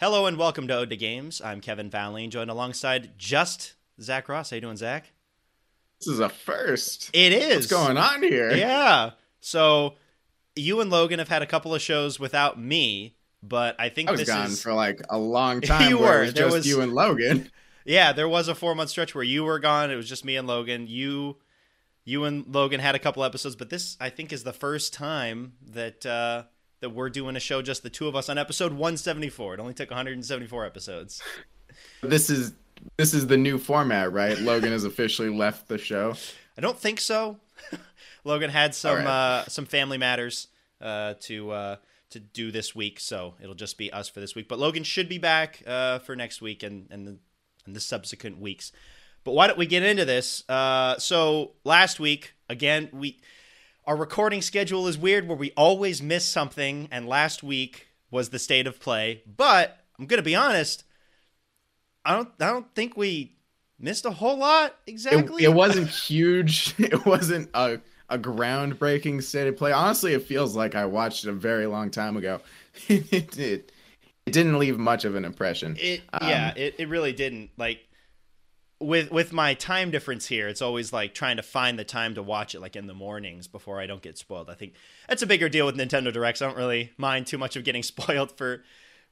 Hello and welcome to Ode to Games. I'm Kevin Fallon, joined alongside just Zach Ross. How you doing, Zach? This is a first. It is. What's going on here? Yeah. So you and Logan have had a couple of shows without me, but I think I was this gone is for like a long time. You were. It was There just was- you and Logan. yeah. There was a four month stretch where you were gone. It was just me and Logan. You, you and Logan had a couple episodes, but this I think is the first time that uh, that we're doing a show just the two of us on episode 174. It only took 174 episodes. This is this is the new format, right? Logan has officially left the show. I don't think so. Logan had some right. uh, some family matters uh, to uh, to do this week, so it'll just be us for this week. But Logan should be back uh, for next week and and the, and the subsequent weeks. But why don't we get into this? Uh, so last week, again, we our recording schedule is weird where we always miss something, and last week was the state of play. But I'm gonna be honest, I don't I don't think we missed a whole lot It, exactly. it wasn't huge. It wasn't a a groundbreaking state of play. Honestly, it feels like I watched it a very long time ago. it, it it didn't leave much of an impression. It Um, yeah, it, it really didn't. Like with with my time difference here, it's always like trying to find the time to watch it like in the mornings before I don't get spoiled. I think that's a bigger deal with Nintendo Directs. I don't really mind too much of getting spoiled for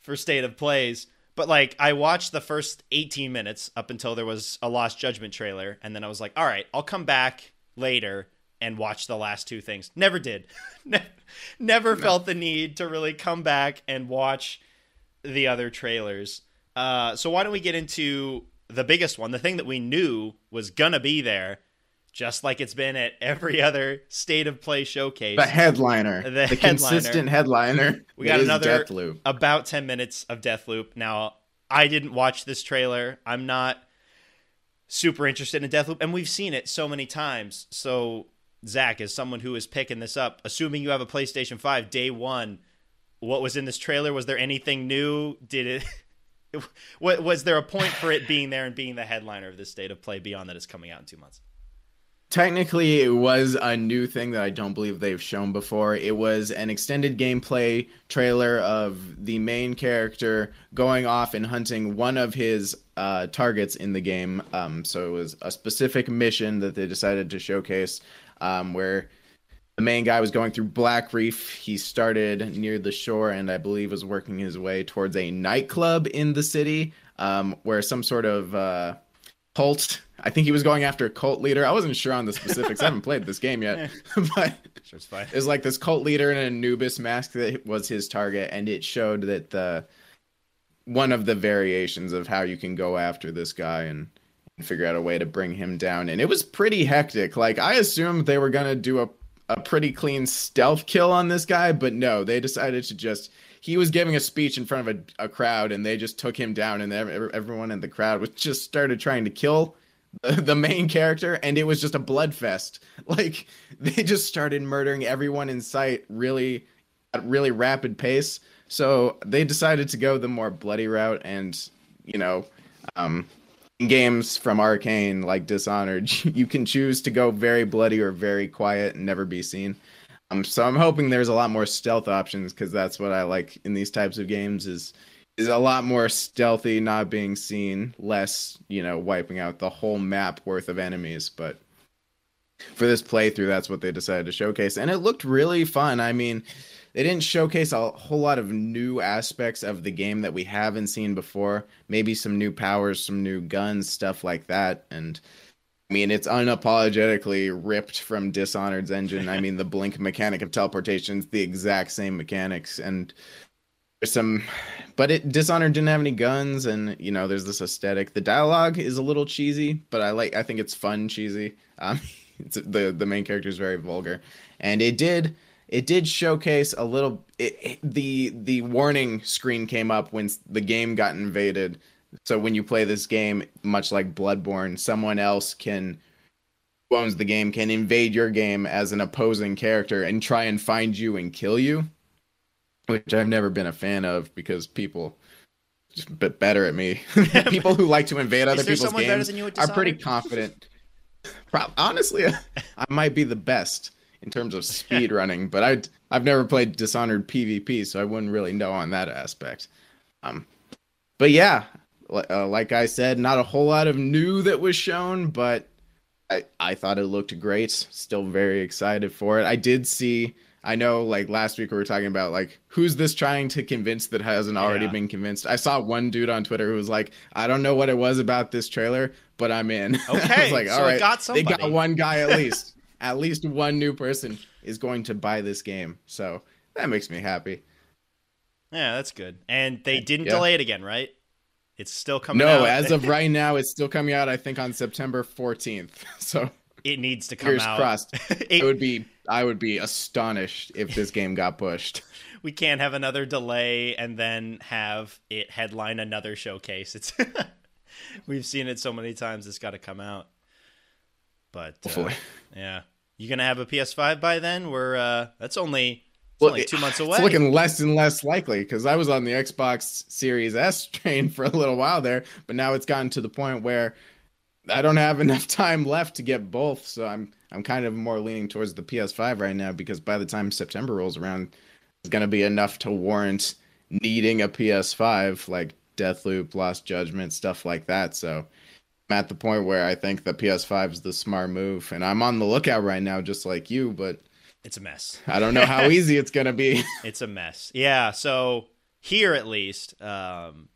for state of plays. But like I watched the first 18 minutes up until there was a Lost Judgment trailer and then I was like, "All right, I'll come back later and watch the last two things." Never did. Ne- Never felt the need to really come back and watch the other trailers. Uh, so why don't we get into the biggest one, the thing that we knew was gonna be there, just like it's been at every other state of play showcase. the headliner, The the, headliner. consistent headliner. We got another- Deathloop. About ten minutes of Deathloop. Now, I didn't watch this trailer. I'm not super interested in Deathloop, and we've seen it so many times. So, Zach, as someone who is picking this up, assuming you have a PlayStation Five day one, what was in this trailer? Was there anything new? Did it? Was there a point for it being there and being the headliner of this state of play beyond that it's coming out in two months? Technically, it was a new thing that I don't believe they've shown before. It was an extended gameplay trailer of the main character going off and hunting one of his uh, targets in the game. Um, so it was a specific mission that they decided to showcase um, where the main guy was going through Black Reef. He started near the shore and I believe was working his way towards a nightclub in the city um, where some sort of. Uh, cult. I think he was going after a cult leader. I wasn't sure on the specifics. I haven't played this game yet, but Sure, it's fine. it was like this cult leader in an Anubis mask that was his target, and it showed that the one of the variations of how you can go after this guy and, and figure out a way to bring him down. And it was pretty hectic. Like I assumed they were gonna do a a pretty clean stealth kill on this guy, but no, they decided to just. He was giving a speech in front of a, a crowd, and they just took him down, and ev- everyone in the crowd was just started trying to kill the, the main character, and it was just a blood fest. Like they just started murdering everyone in sight, really at really rapid pace. So they decided to go the more bloody route, and you know, um, games from Arkane like Dishonored, you can choose to go very bloody or very quiet and never be seen. Um, so I'm hoping there's a lot more stealth options because that's what I like in these types of games is is a lot more stealthy, not being seen, less you know wiping out the whole map worth of enemies. But for this playthrough, that's what they decided to showcase, and it looked really fun. I mean, they didn't showcase a whole lot of new aspects of the game that we haven't seen before. Maybe some new powers, some new guns, stuff like that, and. I mean, it's unapologetically ripped from Dishonored's engine. I mean, the blink mechanic of teleportation is the exact same mechanics, and there's some, but it Dishonored didn't have any guns, and you know, there's this aesthetic. The dialogue is a little cheesy, but I like. I think it's fun cheesy. Um, the the main character is very vulgar, and it did it did showcase a little. It, it- the the warning screen came up when the game got invaded. So when you play this game, much like Bloodborne, someone else can who owns the game can invade your game as an opposing character and try and find you and kill you, which I've never been a fan of because people just a bit better at me. people who like to invade other people's games are pretty confident. Honestly, I might be the best in terms of speed running, but I I've never played Dishonored PvP, so I wouldn't really know on that aspect. Um, but yeah, uh, like I said, not a whole lot of new that was shown, but I, I thought it looked great. Still very excited for it. I did see. I know, like last week we were talking about like who's this trying to convince that hasn't already Yeah. been convinced. I saw one dude on Twitter who was like, "I don't know what it was about this trailer, but I'm in." I Okay, was like, so "All it right, got they got one guy at least. at least one new person is going to buy this game, so that makes me happy." Yeah, that's good. And they didn't Yeah. delay it again, right? It's still coming no, out. No, as of right now, it's still coming out. I think on September 14th. So it needs to come fingers out. crossed. It- I would be I would be astonished if this game got pushed. we can't have another delay and then have it headline another showcase. It's we've seen it so many times. It's got to come out. But uh, yeah, you gonna have a PS5 by then? We're uh, that's only it's Well, only two months away. It's looking less and less likely because I was on the Xbox Series S train for a little while there, but now it's gotten to the point where I don't have enough time left to get both. So I'm I'm kind of more leaning towards the PS5 right now because by the time September rolls around, it's gonna be enough to warrant needing a PS5 like Deathloop, Lost Judgment, stuff like that. So I'm at the point where I think the PS5 is the smart move, and I'm on the lookout right now, just like you, but. it's a mess. I don't know how easy it's gonna be. It's a mess. Yeah. So here, at least, um,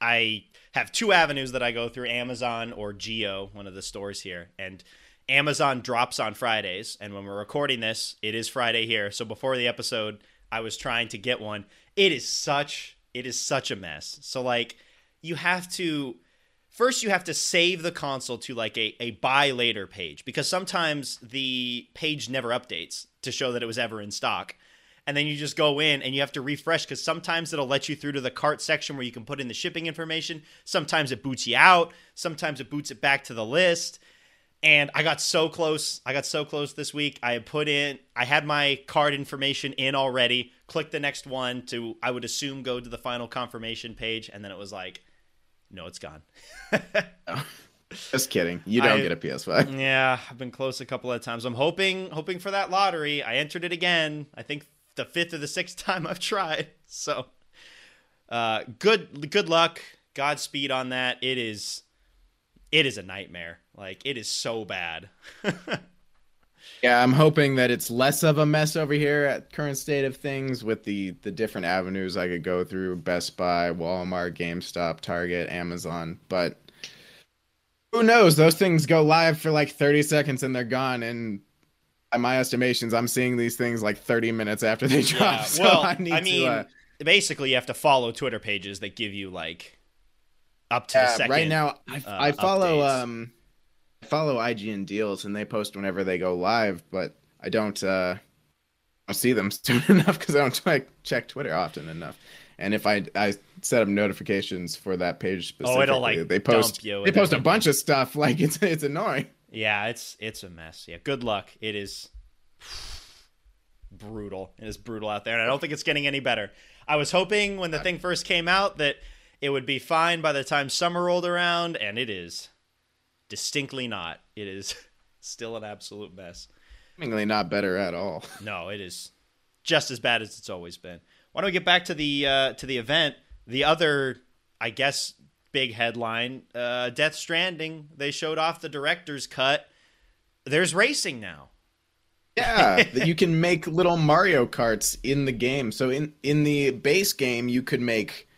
I have two avenues that I go through: Amazon or Geo, one of the stores here, and Amazon drops on Fridays. And when we're recording this, it is Friday here. So before the episode, I was trying to get one. It is such it is such a mess. So like, you have to first you have to save the console to like a, a buy later page because sometimes the page never updates to show that it was ever in stock. And then you just go in and you have to refresh because sometimes it'll let you through to the cart section where you can put in the shipping information. Sometimes it boots you out. Sometimes it boots it back to the list. And i got so close i got so close this week. I had put in i had my card information in already click the next one to i would assume go to the final confirmation page and then it was like no it's gone Just kidding. You don't I- get a PS5. Yeah, I've been close a couple of times. I'm hoping hoping for that lottery. I entered it again. I think the fifth or the sixth time I've tried. So uh good good luck. Godspeed on that. It is it is a nightmare. Like it is so bad. Yeah, I'm hoping that it's less of a mess over here at current state of things with the the different avenues I could go through: Best Buy, Walmart, GameStop, Target, Amazon. But who knows? Those things go live for like 30 seconds and they're gone. And by my estimations, I'm seeing these things like 30 minutes after they drop. Yeah, So well, I I, mean, to. Uh, basically, you have to follow Twitter pages that give you like up to the yeah, second. right now, I, uh, I follow updates. um, follow IGN deals and they post whenever they go live, but I don't uh, I don't see them soon enough because I don't check check Twitter often enough. And if I I set up notifications for that page specifically, Oh, it'll, like, they post you they post a bunch of stuff like it's it's annoying. Yeah, it's it's a mess. Yeah, good luck. It is brutal. It is brutal out there, and I don't think it's getting any better. I was hoping when the thing first came out that it would be fine by the time summer rolled around, and it is distinctly not. It is still an absolute mess. Seemingly not better at all. No, it is just as bad as it's always been. Why don't we get back to the uh, to the event? The other, I guess, big headline: uh, Death Stranding. They showed off the director's cut. There's racing now. Yeah, that you can make little Mario Karts in the game. So in in the base game, you could make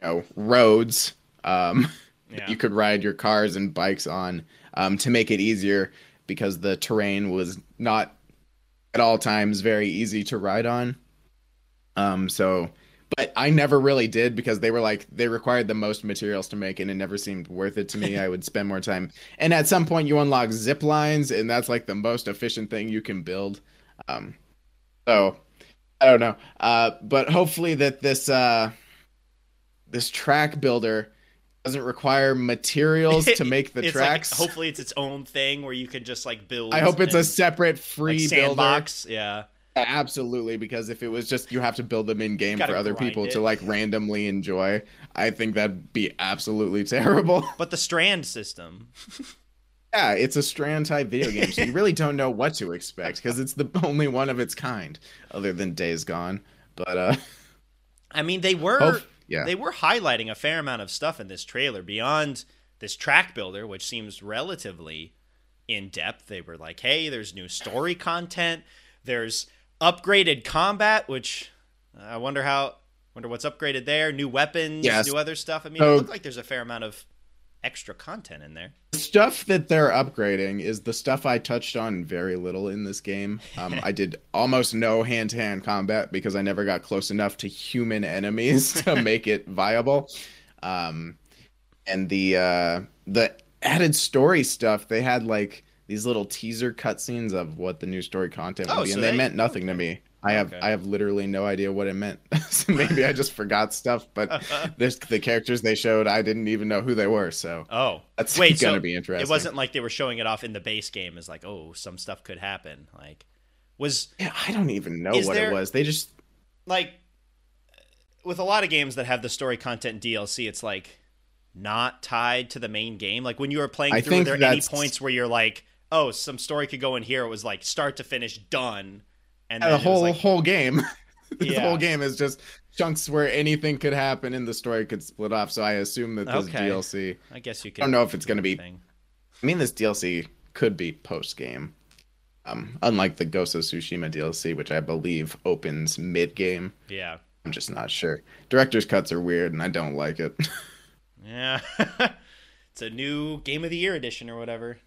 you know roads. Um, Yeah. you could ride your cars and bikes on um, to make it easier because the terrain was not at all times very easy to ride on. Um, so, but I never really did because they were like they required the most materials to make and it never seemed worth it to me. I would spend more time, and at some point you unlock zip lines, and that's like the most efficient thing you can build. Um, so I don't know, uh, but hopefully that this uh, this track builder doesn't require materials to make the It's tracks. Like, hopefully, it's its own thing where you can just like build. I hope it's a and, separate like, free builder. sandbox. Yeah. Absolutely, because if it was just you have to build them in game for other people it. to like randomly enjoy, I think that'd be absolutely terrible. But the strand system. yeah, it's a strand type video game, so you really don't know what to expect because it's the only one of its kind, other than Days Gone. But uh, I mean, they were Hope- Yeah. they were highlighting a fair amount of stuff in this trailer beyond this track builder, which seems relatively in depth. They were like, "Hey, there's new story content. There's upgraded combat, which uh, I wonder how, wonder what's upgraded there. New weapons, Yes. new other stuff. I mean, So- it looked like there's a fair amount of extra content in there. The stuff that they're upgrading is the stuff I touched on very little in this game. Um, I did almost no hand to hand combat because I never got close enough to human enemies to make it viable. Um, and the uh, the added story stuff, they had like these little teaser cutscenes of what the new story content would Oh, be, so and they, they- meant nothing to me. I have Okay. I have literally no idea what it meant. so maybe I just forgot stuff, but there's the characters they showed, I didn't even know who they were. So Oh, that's wait, gonna so be interesting. It wasn't like they were showing it off in the base game as like, oh, some stuff could happen. Like, was Yeah, I don't even know what there- it was. They just like with a lot of games that have the story content DLC, it's like not tied to the main game. Like when you were playing I through, were there any points where you're like, oh, some story could go in here? It was like start to finish, done, and the it was whole like, whole game. the Yeah. whole game is just chunks where anything could happen and the story could split off. So I assume that this Okay. DLC. I guess you can. I don't know if it's gonna be. I mean, this DLC could be post game. Um, unlike the Ghost of Tsushima DLC, which I believe opens mid game. Yeah, I'm just not sure. Director's cuts are weird, and I don't like it. yeah. it's a new Game of the Year edition or whatever.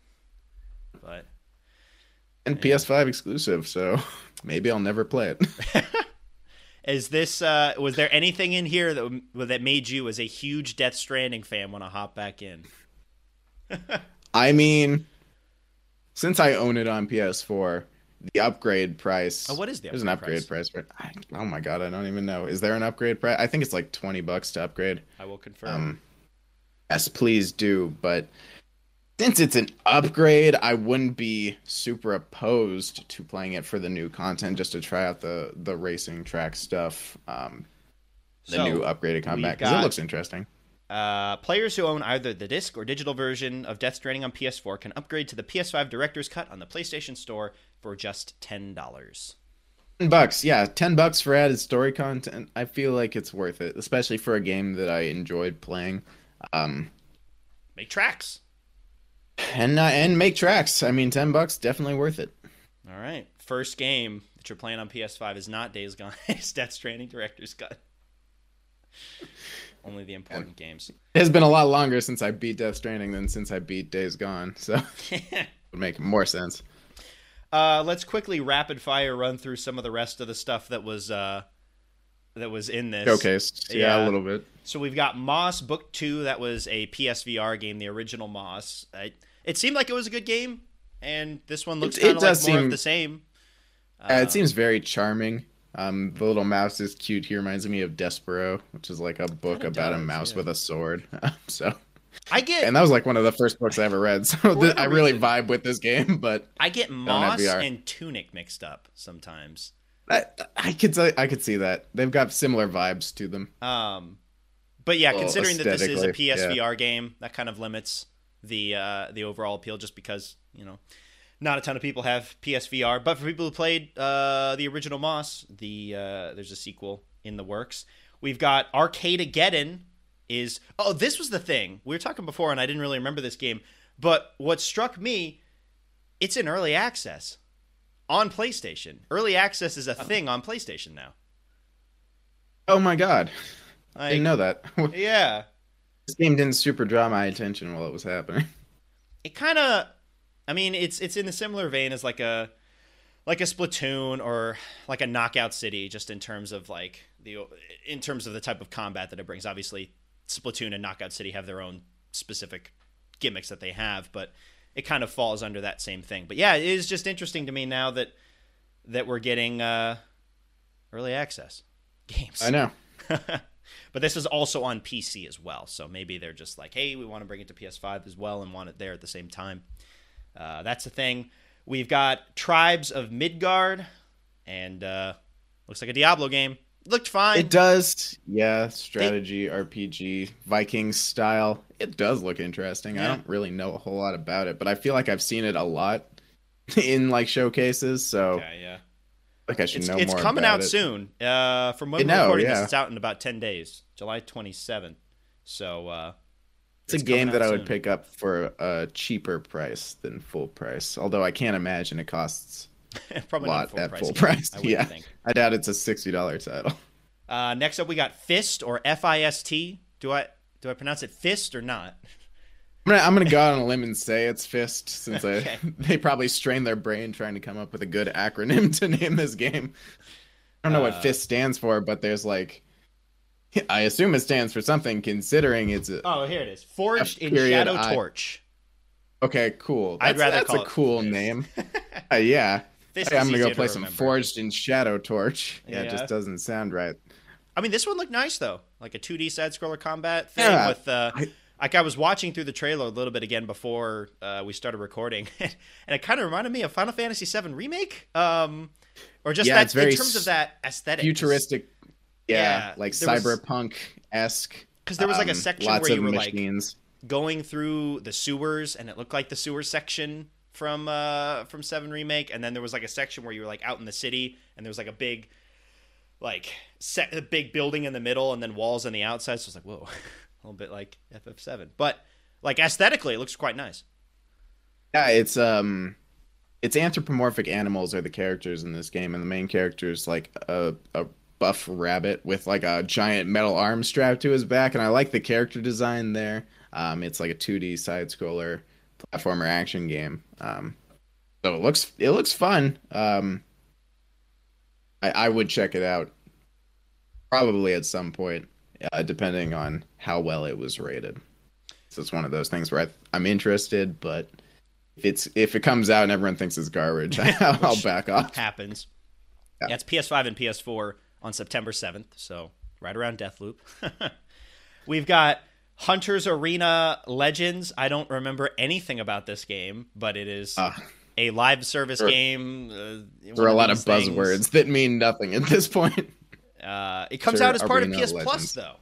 But and PS5 exclusive, so maybe I'll never play it. Is this uh was there anything in here that that made you as a huge Death Stranding fan want to hop back in? I mean, since I own it on PS4, the upgrade price. Oh, what is the There's an upgrade upgrade price, for. I, oh my god, I don't even know. Is there an upgrade price? I think it's like 20 bucks to upgrade. I will confirm. Um, yes, please do. But since it's an upgrade, I wouldn't be super opposed to playing it for the new content just to try out the the racing track stuff. Um, the So, new upgraded combat because it looks interesting. Uh, players who own either the disc or digital version of Death Stranding on PS4 can upgrade to the PS5 Director's Cut on the PlayStation Store for just ten dollars. 10 bucks, yeah, 10 bucks for added story content. I feel like it's worth it, especially for a game that I enjoyed playing. Um, Make tracks. And uh, and make tracks. I mean, 10 bucks definitely worth it. All right. First game that you're playing on PS5 is not Days Gone. it's Death Stranding Director's Cut. Only the important games. It has been a lot longer since I beat Death Stranding than since I beat Days Gone, so it would make more sense. Uh, let's quickly rapid fire run through some of the rest of the stuff that was uh, that was in this. Showcased, yeah, Yeah. a little bit. So we've got Moss Book Two. That was a PSVR game, the original Moss. I, it seemed like it was a good game, and this one looks kind of like more seem- of the same. Uh, it seems very charming. Um, the little mouse is cute. He reminds me of Despereaux, which is like a book about a mouse yeah. with a sword. so, I get and that was like one of the first books I ever read. So th- I really reason. vibe with this game, but I get Moss and Tunic mixed up sometimes. I, I could say, I could see that they've got similar vibes to them. Um, but yeah, Well, considering that this is a aesthetically, yeah. PSVR game, that kind of limits the uh, the overall appeal, just because you know not a ton of people have PSVR. But for people who played uh, the original Moss, the uh, there's a sequel in the works. We've got Arcadegeddon. Is oh, this was the thing we were talking before, and I didn't really remember this game. But what struck me, it's in early access on PlayStation. Early access is a thing on PlayStation now. Oh my god, I didn't know that. yeah. This game didn't super draw my attention while it was happening. it kind of i mean it's it's in a similar vein as like a like a splatoon or like a knockout city just in terms of like the in terms of the type of combat that it brings obviously splatoon and knockout city have their own specific gimmicks that they have but it kind of falls under that same thing but yeah it is just interesting to me now that that we're getting uh early access games I know. but this is also on PC as well. So maybe they're just like, hey, we want to bring it to PS5 as well and want it there at the same time. Uh, that's the thing. We've got Tribes of Midgard, and uh, looks like a Diablo game. Looked fine. It does, yeah. Strategy, RPG, Vikings style. It does look interesting. I don't really know a whole lot about it, but I feel like I've seen it a lot in like showcases. So Okay, yeah. Like I should It's, know it's more. coming about out it. soon. Uh, from when we're recording yeah. this, it's out in about ten days, July twenty seventh. So uh, It's, a game that I would soon. pick up for a cheaper price than full price. Although I can't imagine it costs probably a lot full at price. full again, price. I Yeah, think. I doubt it's a sixty dollar title. Uh, next up, we got Fist or F I S T. Do I do I pronounce it Fist or not? I'm gonna, I'm gonna go out on a limb and say it's Fist, since Okay. I, they probably strained their brain trying to come up with a good acronym to name this game. I don't know Uh, what Fist stands for, but there's like, I assume it stands for something, considering it's a, Oh, here it is. Forged in Shadow I. Torch. okay, cool. I'd rather that's call a cool Fist. name. Uh, yeah, Fist Hey, I'm gonna go to play some remember. Forged in Shadow Torch. Yeah, it just doesn't sound right. I mean, this one looked nice though, like a 2D side scroller combat thing Yeah, with. Uh, I- like I was watching through the trailer a little bit again before uh, we started recording, and it kind of reminded me of Final Fantasy VII remake, um, or just Yeah, that in terms of that aesthetic. Futuristic, yeah, Yeah, like cyberpunk esque. because there was like a section lots where you were like going through the sewers, and it looked like the sewer section from uh, from Seven remake, and then there was like a section where you were like out in the city, and there was like a big like set a big building in the middle and then walls on the outside. So it's like, whoa, a little bit like FF7. But like aesthetically, it looks quite nice. Yeah, it's um, it's anthropomorphic animals are the characters in this game, and the main character is like a a buff rabbit with like a giant metal arm strapped to his back, and I like the character design there. Um, it's like a 2D side scroller platformer action game. Um, so it looks it looks fun. Um, I I would check it out probably at some point, uh, depending on how well it was rated. So it's one of those things where I, I'm interested, but if it's if it comes out and everyone thinks it's garbage, I'll back off. Happens. Yeah. Yeah, it's PS5 and PS4 on September 7th, so right around Deathloop. We've got Hunter's Arena Legends. I don't remember anything about this game, but it is Uh, a live service there- game. Uh, there are a lot of things. buzzwords that mean nothing at this point. Uh, it comes Sure, out as part of PS Plus, though.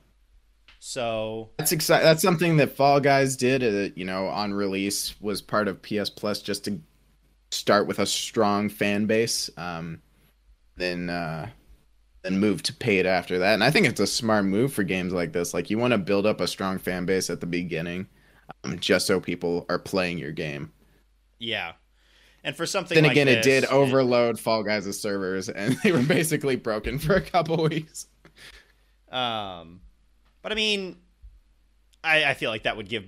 So That's exciting. That's something that Fall Guys did. Uh, you know, on release was part of PS Plus just to start with a strong fan base. Um, then uh, then move to paid after that. And I think it's a smart move for games like this. Like you want to build up a strong fan base at the beginning, um, just so people are playing your game. yeah, and for something then like again, it did overload Fall Guys' servers, and they were basically broken for a couple weeks. Um, but I mean, I, I feel like that would give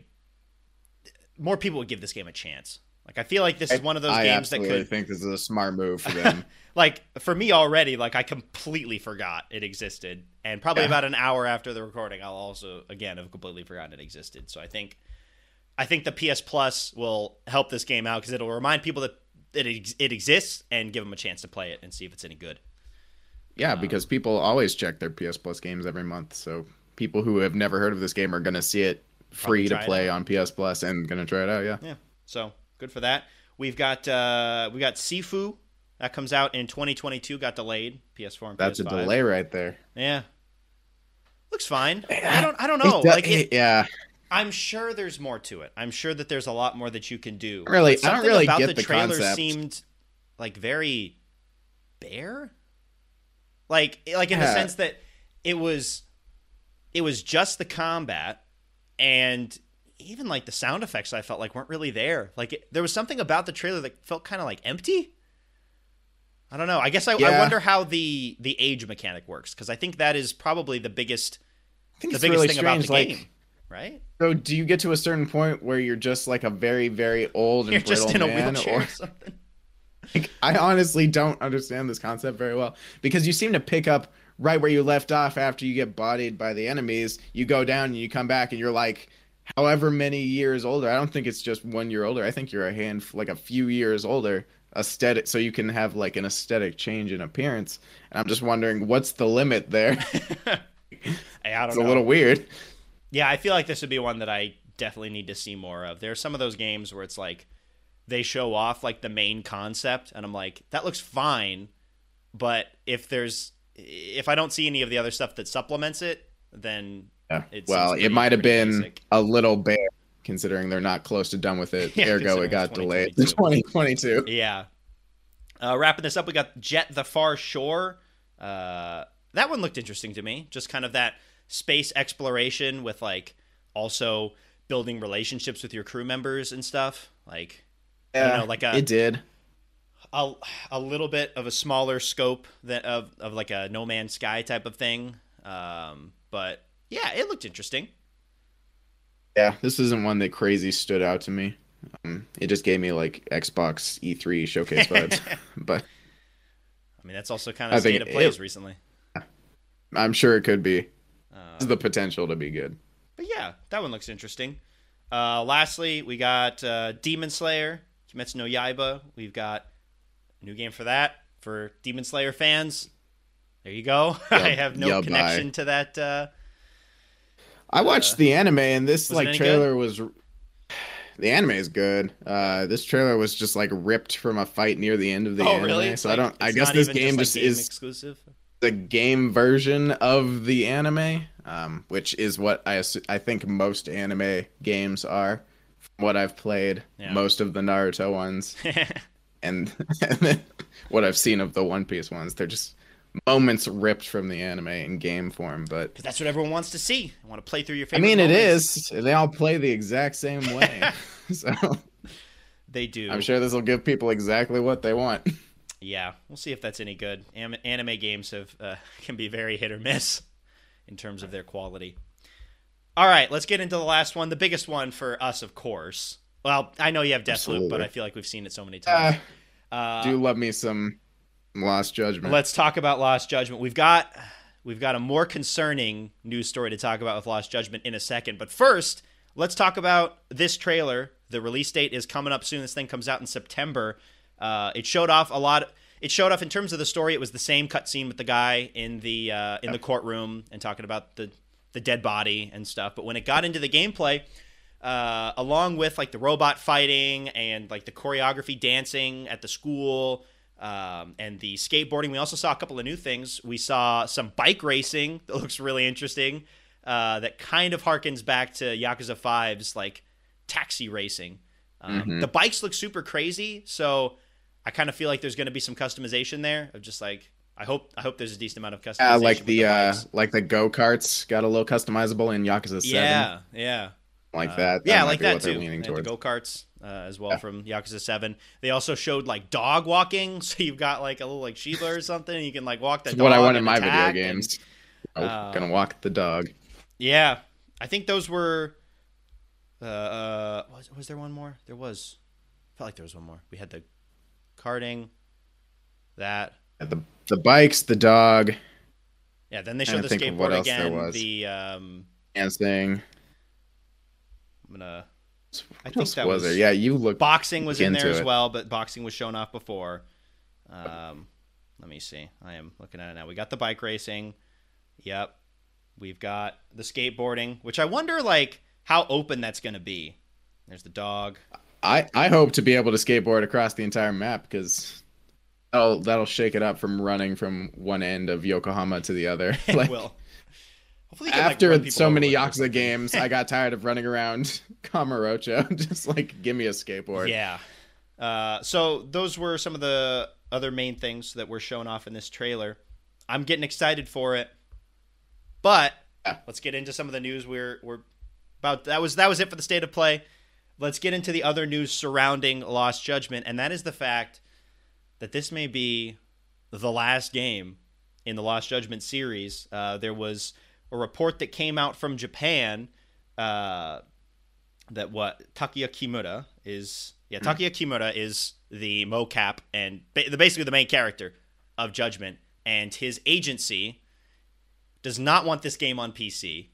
more people would give this game a chance. Like I feel like this is one of those I games that could, think this is a smart move for them. like, for me already, like I completely forgot it existed, and probably Yeah. about an hour after the recording, I'll also again have completely forgotten it existed. So I think, I think the PS Plus will help this game out because it'll remind people that it ex- it exists and give them a chance to play it and see if it's any good. Yeah, um, because people always check their PS Plus games every month. So people who have never heard of this game are going to see it free to play on PS Plus and going to try it out. Yeah. Yeah. So good for that. We've got uh we got Sifu that comes out in 2022. Got delayed. PS4 and That's PS5. a delay right there. Yeah. Looks fine. I don't. I don't know. It do- Like, it, yeah, I'm sure there's more to it. I'm sure that there's a lot more that you can do. Really- I don't really about get the, the trailer concept. seemed like very bare. Like, like in the sense that it was, it was just the combat, and even like the sound effects. I felt like weren't really there. Like it, there was something about the trailer that felt kind of like empty. I don't know. I guess I, I wonder how the the age mechanic works because I think that is probably the biggest the biggest really thing strange. about the like, game, right? so do you get to a certain point where you're just like a very, very old and You're just in a wheelchair or or something. Like, I honestly don't understand this concept very well because you seem to pick up right where you left off after you get bodied by the enemies. You go down and you come back and you're like, however many years older. I don't think it's just one year older. I think you're a hand like a few years older. Aesthetic, so you can have like an aesthetic change in appearance. And I'm just wondering, what's the limit there? Hey, I don't it's know. a little weird. Yeah, I feel like this would be one that I definitely need to see more of. There are some of those games where it's like they show off like the main concept, and I'm like, that looks fine, but if there's if I don't see any of the other stuff that supplements it, then Yeah. It well, it might have been basic. a little bare considering they're not close to done with it. Yeah, Ergo, it got delayed to 2022. yeah. Uh, wrapping this up, we got Jet the Far Shore. Uh, that one looked interesting to me. Just kind of that space exploration with like also building relationships with your crew members and stuff. Like, Yeah, you know, like a it did. A, a little bit of a smaller scope that of of like a No Man's Sky type of thing. Um, but yeah, it looked interesting. Yeah, this isn't one that crazy stood out to me. Um, it just gave me like Xbox E3 showcase vibes, but I mean, that's also kind of state of it- plays recently. I'm sure it could be. Uh, the potential to be good. But yeah, that one looks interesting. Uh, lastly, we got uh, Demon Slayer, Kimetsu no Yaiba. We've got new game for that for Demon Slayer fans. There you go. I have no yub, connection bye. to that. Uh, I watched the anime and this like trailer was the anime is good. Uh this trailer was just like ripped from a fight near the end of the oh, anime. really? So like- I don't I guess this game just, just like, game is exclusive. the game version of the anime, um, which is what I assu- I think most anime games are. From what I've played, Yeah. most of the Naruto ones, and, and then what I've seen of the One Piece ones, they're just moments ripped from the anime in game form. But Because that's what everyone wants to see. I want to play through your favorite. I mean, it moments. is. They all play the exact same way, so They do. I'm sure this will give people exactly what they want. Yeah, we'll see if that's any good. Am- anime games have uh, can be very hit or miss in terms of their quality. All right, let's get into the last one, the biggest one for us, of course. Well, I know you have Deathloop, but I feel like we've seen it so many Uh, times. Uh, do love me some Lost Judgment. let's talk about Lost Judgment. We've got we've got a more concerning news story to talk about with Lost Judgment in a second, but first, let's talk about this trailer. The release date is coming up soon. This thing comes out in September. Uh, it showed off a lot. It showed off in terms of the story. It was the same cutscene with the guy in the uh, in the courtroom and talking about the the dead body and stuff. But when it got into the gameplay, uh, along with like the robot fighting and like the choreography dancing at the school um, and the skateboarding. We also saw a couple of new things. We saw some bike racing that looks really interesting. Uh, that kind of harkens back to Yakuza 5's like taxi racing. Um, Mhm. The bikes look super crazy, so I kind of feel like there's going to be some customization there of just like I hope I hope there's a decent amount of customization. Uh, like with the, uh, like the go karts got a little customizable in Yakuza Seven, yeah, yeah. Like Uh, that. yeah, like that too. leaning They had the go karts uh, as well Yeah. from Yakuza Seven. They also showed like dog walking, so you've got like a little like Shiba or something, and you can like walk the dog. what I want in my video and- games. oh, uh, gonna walk the dog. yeah, I think those were. Uh, uh, was was there one more? There was. Felt like there was one more. We had the karting, that. The the bikes, the dog, Yeah, then they showed the think of what skateboard again. The um, dancing. I'm gonna. I think that was was? Yeah, you look. boxing was in there as it. well, but boxing was shown off before. Um, let me see. I am looking at it now. We got the bike racing. Yep. We've got the skateboarding, which I wonder like how open that's going to be. There's the dog. I I hope to be able to skateboard across the entire map because that'll that'll shake it up from running from one end of Yokohama to the other. It Like, will. Hopefully can, like, after run so many with it or Yakuza games, I got tired of running around Kamurocho. Just like give me a skateboard. Yeah. Uh, so those were some of the other main things that were shown off in this trailer. I'm getting excited for it, but Yeah. let's get into some of the news we're we're about. That was that was it for the state of play. Let's get into the other news surrounding Lost Judgment, and that is the fact that this may be the last game in the Lost Judgment series. Uh, there was a report that came out from Japan uh, that what Takuya Kimura is. Yeah, Takuya Kimura is the mocap and ba- the basically the main character of Judgment, and his agency does not want this game on PC.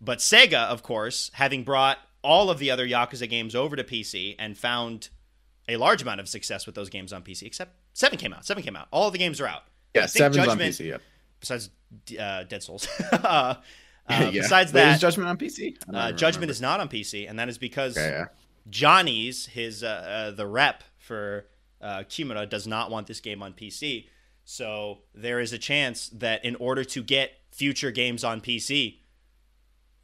But Sega, of course, having brought all of the other Yakuza games over to PC and found a large amount of success with those games on PC, except seven came out. Seven came out. All of the games are out. yeah. Seven's on Judgment- PC. Yeah. Besides uh, Dead Souls. uh, yeah. Besides Wait, is that, Judgment on PC? Uh, Judgment remember. is not on PC, and that is because Okay, yeah. Johnny's his uh, uh, the rep for uh, Kimura does not want this game on PC. So there is a chance that in order to get future games on PC,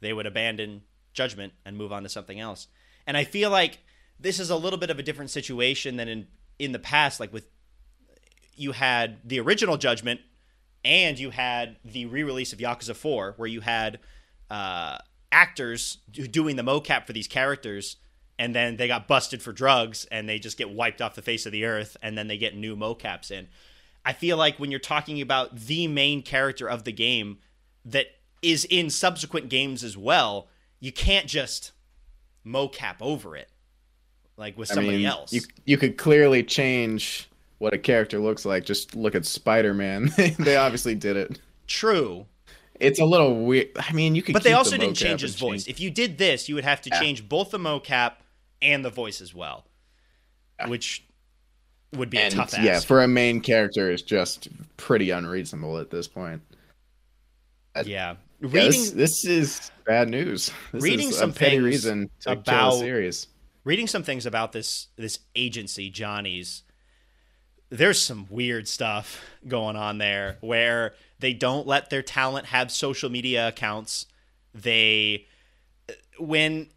they would abandon Judgment and move on to something else. And I feel like this is a little bit of a different situation than in in the past, like with you had the original Judgment and you had the re-release of Yakuza 4 where you had uh, actors doing the mocap for these characters and then they got busted for drugs and they just get wiped off the face of the earth and then they get new mocaps in. I feel like when you're talking about the main character of the game that is in subsequent games as well, you can't just mocap over it like with somebody I mean, else. You you could clearly change what a character looks like. Just look at Spider Man. they obviously did it. True. It's a little weird. I mean, you could. But they also the didn't change his and voice. If you did this, you would have to Yeah. change both the mocap and the voice as well, which would be a tough ask. yeah, for a main character, is just pretty unreasonable at this point. yeah. Yeah, Reading this, this is bad news. This Reading is some a petty things reason to kill about- a series. reading some things about this this agency Johnny's there's some weird stuff going on there where they don't let their talent have social media accounts they when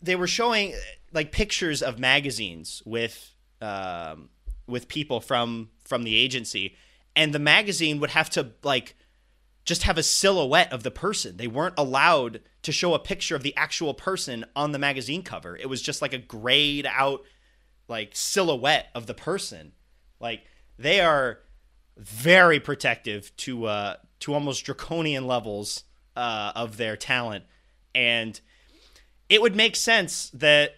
they were showing like pictures of magazines with um, with people from from the agency and the magazine would have to like just have a silhouette of the person. They weren't allowed to show a picture of the actual person on the magazine cover. It was just like a grayed out like silhouette of the person. Like they are very protective to uh to almost draconian levels uh of their talent and it would make sense that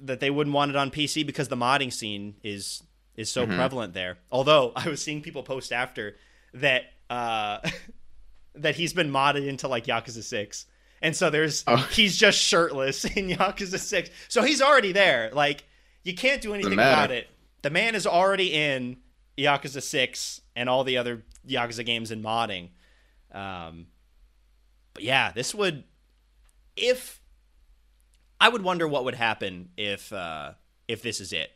that they wouldn't want it on PC because the modding scene is is so prevalent there. Although I was seeing people post after that uh that he's been modded into like Yakuza 6. And so there's Oh. he's just shirtless in Yakuza 6. So he's already there. Like you can't do anything about it. The man is already in Yakuza 6 and all the other Yakuza games and modding. Um but yeah, this would if I would wonder what would happen if uh if this is it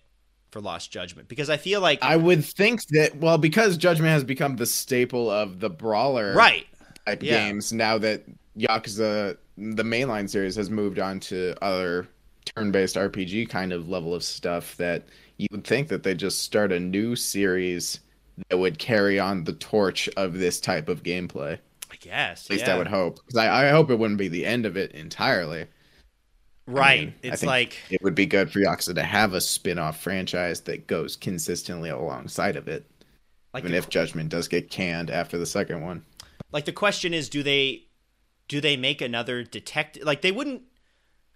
for Lost Judgment because I feel like I would think that well, because Judgment has become the staple of the brawler right type Yeah. games. Now that Yakuza, the mainline series, has moved on to other turn-based RPG kind of level of stuff, that you would think that they just start a new series that would carry on the torch of this type of gameplay. I guess At least yeah. I would hope, because I, I hope it wouldn't be the end of it entirely. right mean, I it's think- like It would be good for Yakuza to have a spin-off franchise that goes consistently alongside of it, like even the, if Judgment does get canned after the second one. like the question is do they do they make another detective like they wouldn't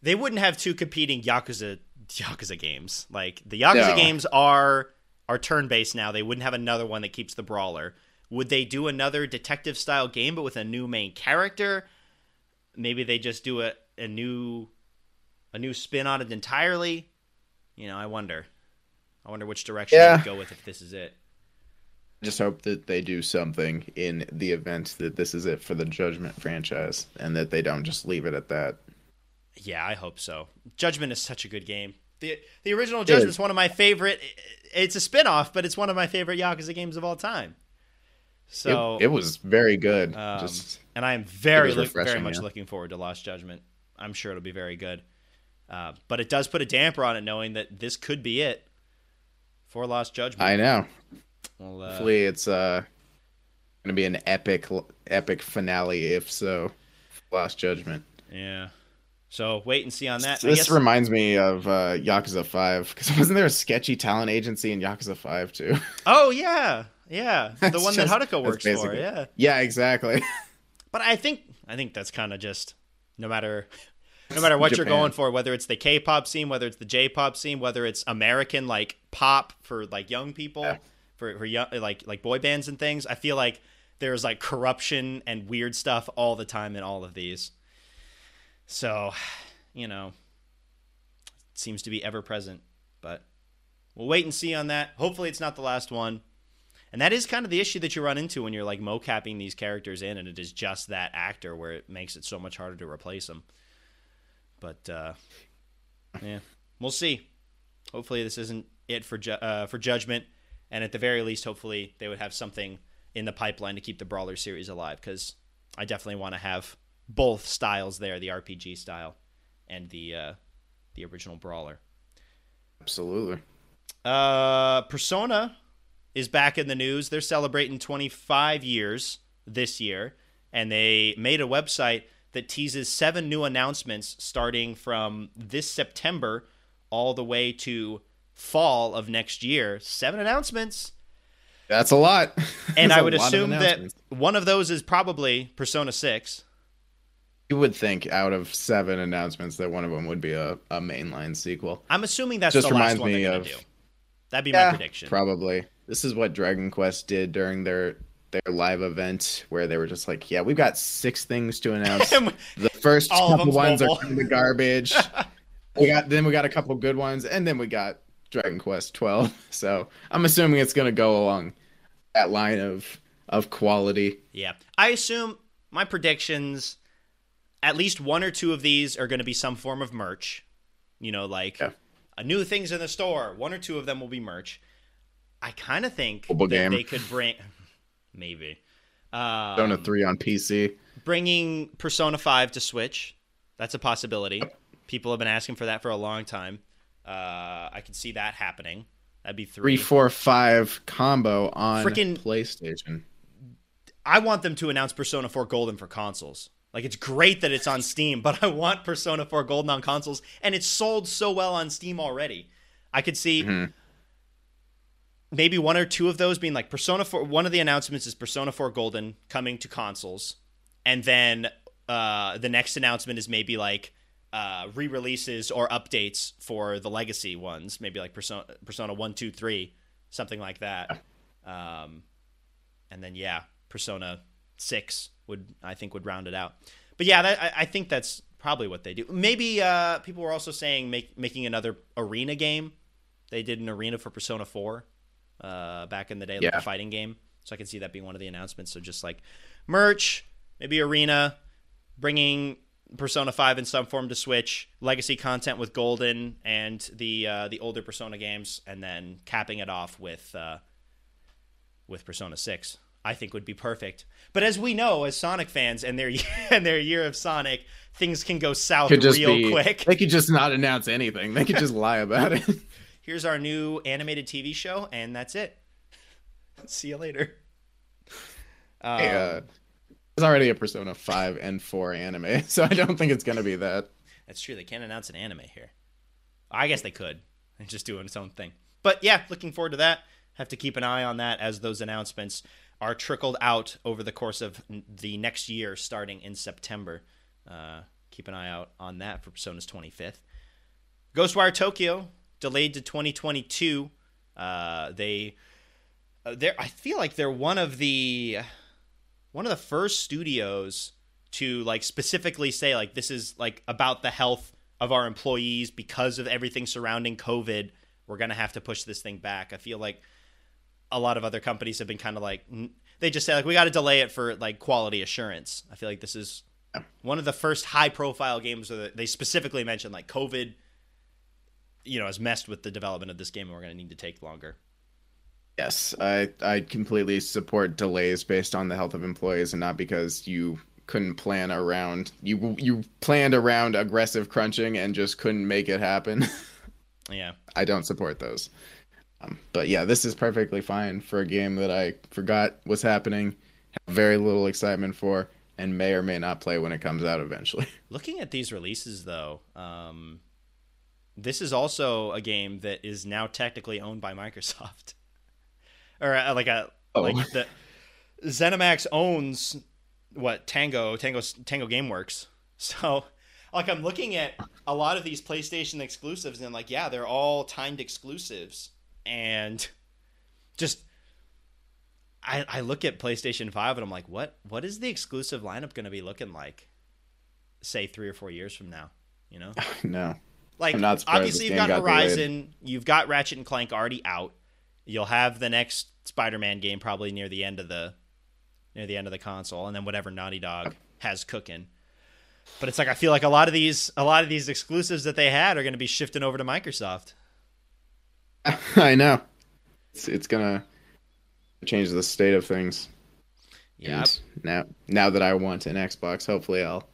they wouldn't have two competing Yakuza Yakuza games. Like the Yakuza No. games are are turn based now. They wouldn't have another one that keeps the brawler. Would they do another detective style game but with a new main character? Maybe they just do a, a new a new spin on it entirely? You know I wonder. I wonder which direction Yeah. they would go with if this is it. Just hope that they do something in the event that this is it for the Judgment franchise and that they don't just leave it at that. Yeah, I hope so. Judgment is such a good game. The the original Judgment is one of my favorite. It's a spin-off, but it's one of my favorite Yakuza games of all time. So, it, it was very good. um, just and I am very look, very much yeah. looking forward to Lost Judgment. I'm sure it'll be very good. Uh, but it does put a damper on it, knowing that this could be it for Lost Judgment. I know. Well, uh, Hopefully, it's uh gonna be an epic, epic finale. If so, Lost Judgment. yeah. So wait and see on that. This guess, reminds me of uh, Yakuza Five because wasn't there a sketchy talent agency in Yakuza Five too? oh yeah, yeah, the one that just- Haruka works for. Yeah. yeah, exactly. But I think I think that's kind of just no matter no matter what you're going for, whether it's the K-pop scene, whether it's the J-pop scene, whether it's American like pop for like young people, Yeah. for for young, like like boy bands and things. I feel like there's like corruption and weird stuff all the time in all of these. So, you know, seems to be ever present, but we'll wait and see on that. Hopefully it's not the last one. And that is kind of the issue that you run into when you're like mocapping these characters in, and it is just that actor where it makes it so much harder to replace them. But uh, yeah, we'll see. Hopefully, this isn't it for ju- uh, for Judgment, and at the very least, hopefully they would have something in the pipeline to keep the Brawler series alive. Because I definitely want to have both styles there: the RPG style and the uh, the original Brawler. Absolutely. Uh, Persona is back in the news. They're celebrating 25 years this year, and they made a website that teases seven new announcements starting from this September all the way to fall of next year. Seven announcements. That's a lot. And That's I would assume that one of those is probably Persona 6. You would think out of seven announcements that one of them would be a, a mainline sequel. I'm assuming that's Just the last reminds one me they're going to of- do. That'd be my prediction. Probably. This is what Dragon Quest did during their their live event where they were just like, "Yeah, we've got six things to announce. The first couple ones mobile. are kind of garbage. we got then we got a couple good ones, and then we got Dragon Quest 12. So I'm assuming it's gonna go along that line of of quality. Yeah. I assume my predictions at least one or two of these are going to be some form of merch. You know, like Yeah. a new things in the store. One or two of them will be merch. I kind of think that game. they could bring maybe um, Persona 3 on PC. bringing Persona 5 to Switch. That's a possibility. People have been asking for that for a long time. Uh, I could see that happening. That'd be Three, three. four, five combo on Frickin- PlayStation. I want them to announce Persona 4 Golden for consoles. Like it's great that it's on Steam, but I want Persona 4 Golden on consoles, and it's sold so well on Steam already. I could see Mhm. maybe one or two of those being like Persona 4. One of the announcements is Persona 4 Golden coming to consoles, and then uh, the next announcement is maybe like uh, re-releases or updates for the legacy ones, maybe like Persona Persona 1, 2, 3, something like that. Um, and then yeah, Persona Six would I think would round it out. But yeah, that, I, I think that's probably what they do. Maybe uh, people were also saying make, making another arena game. They did an arena for Persona Four uh, back in the day, like Yeah. a fighting game. So I can see that being one of the announcements. So just like merch, maybe arena, bringing Persona Five in some form to Switch, legacy content with Golden and the uh, the older Persona games, and then capping it off with uh, with Persona 6. I think would be perfect. But as we know, as Sonic fans and their and their year of Sonic, things can go south Could just real be quick. They could just not announce anything. They could just lie about it. Here's our new animated TV show, and that's it. See you later. Um, Hey, uh, there's already a Persona 5 and 4 anime, so I don't think it's gonna be that. That's true. They can't announce an anime here. I guess they could. They're just doing its own thing. But yeah, looking forward to that. Have to keep an eye on that as those announcements are trickled out over the course of the next year, starting in September. Uh, keep an eye out on that for Persona's 25th. Ghostwire Tokyo delayed to 2022. Uh, they, uh, they're, I feel like they're one of the, one of the first studios to like specifically say like this is like about the health of our employees because of everything surrounding COVID. We're gonna have to push this thing back. I feel like a lot of other companies have been kind of like they just say like we got to delay it for like quality assurance. I feel like this is one of the first high profile games where they specifically mentioned like COVID, you know, has messed with the development of this game and we're gonna need to take longer. Yes, I I completely support delays based on the health of employees and not because you couldn't plan around you you planned around aggressive crunching and just couldn't make it happen. Yeah. I don't support those. Um, but yeah, this is perfectly fine for a game that I forgot was happening, have very little excitement for, and may or may not play when it comes out eventually. Looking at these releases, though, um, this is also a game that is now technically owned by Microsoft, or uh, like a Oh. like the ZeniMax owns what Tango Tango Tango GameWorks. So, like, I'm looking at a lot of these PlayStation exclusives, and I'm like, yeah, they're all timed exclusives, and just. I, I look at PlayStation 5 and I'm like, what what is the exclusive lineup going to be looking like? say three or four years from now. You know, no. like obviously you've got delayed. Horizon, you've got Ratchet and Clank already out. You'll have the next Spider-Man game probably near the end of the near the end of the console, and then whatever Naughty Dog has cooking. But it's like I feel like a lot of these a lot of these exclusives that they had are going to be shifting over to Microsoft. I know. It's, it's gonna change the state of things. Yeah, now, now that I want an Xbox, hopefully I'll,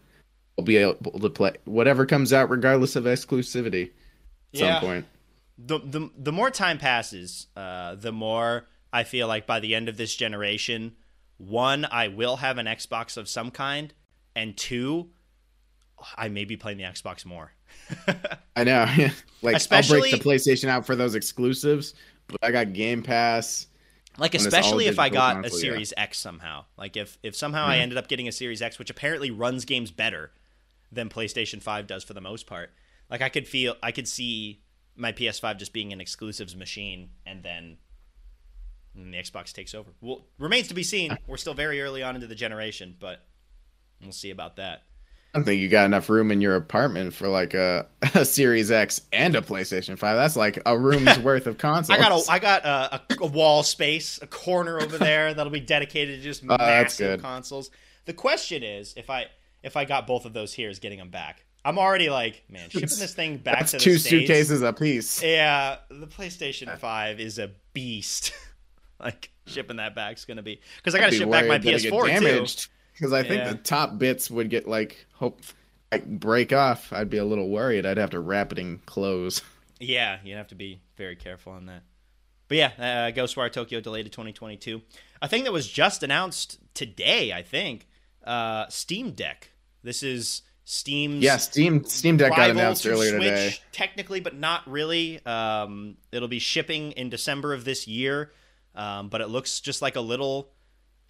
I'll be able to play whatever comes out, regardless of exclusivity. At Yeah. some point. the the the more time passes, uh, the more I feel like by the end of this generation, one, I will have an Xbox of some kind, and two, I may be playing the Xbox more. I know. like Especially- I'll break the PlayStation out for those exclusives, but I got Game Pass. Like especially if I got a console, yeah. Series X somehow. Like if if somehow I Mhm. ended up getting a Series X, which apparently runs games better than PlayStation 5 does for the most part. Like I could feel I could see my PS5 just being an exclusives machine and then and the Xbox takes over. Well, remains to be seen. We're still very early on into the generation, but we'll see about that. I don't think you got enough room in your apartment for like a, a Series X and a PlayStation 5. That's like a room's worth of consoles. I got a I got a, a, a wall space, a corner over there that'll be dedicated to just oh, that's massive consoles. The question is, if I if I got both of those here, is getting them back. I'm already like, man, shipping this thing back That's to the two States, suitcases a piece. Yeah, the PlayStation uh, Five is a beast. like shipping that back is gonna be because I got to ship back my worried that it get PS4 too. Because I think Yeah. the top bits would get like hope like break off. I'd be a little worried. I'd have to wrap it in clothes. Yeah, you'd have to be very careful on that. But yeah, uh, Ghostwire Tokyo delayed to 2022. A thing that was just announced today, I think, uh, Steam Deck. This is Steam's Yeah, Steam Steam Deck got announced to earlier Switch, today. technically, but not really. Um, it'll be shipping in December of this year, um, but it looks just like a little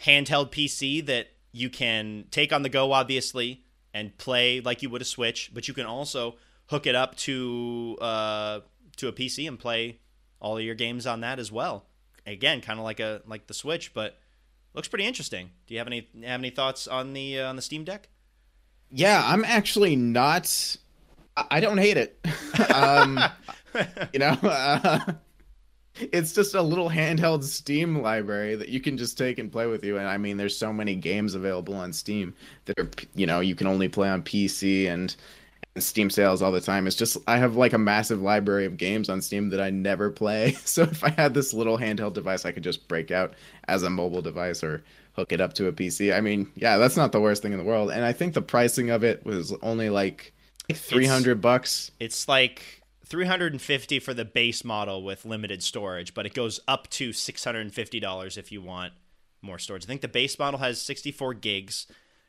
handheld PC that you can take on the go, obviously, and play like you would a Switch. But you can also hook it up to uh, to a PC and play all of your games on that as well. Again, kind of like a like the Switch, but looks pretty interesting. Do you have any have any thoughts on the uh, on the Steam Deck? Yeah, I'm actually not. I don't hate it. um, you know, uh, it's just a little handheld Steam library that you can just take and play with you. And I mean, there's so many games available on Steam that are, you know, you can only play on PC and, and Steam sales all the time. It's just I have like a massive library of games on Steam that I never play. So if I had this little handheld device, I could just break out as a mobile device or hook it up to a PC. I mean, yeah, that's not the worst thing in the world. And I think the pricing of it was only like 300 bucks. It's like 350 for the base model with limited storage, but it goes up to $650 if you want more storage. I think the base model has 64 gigs,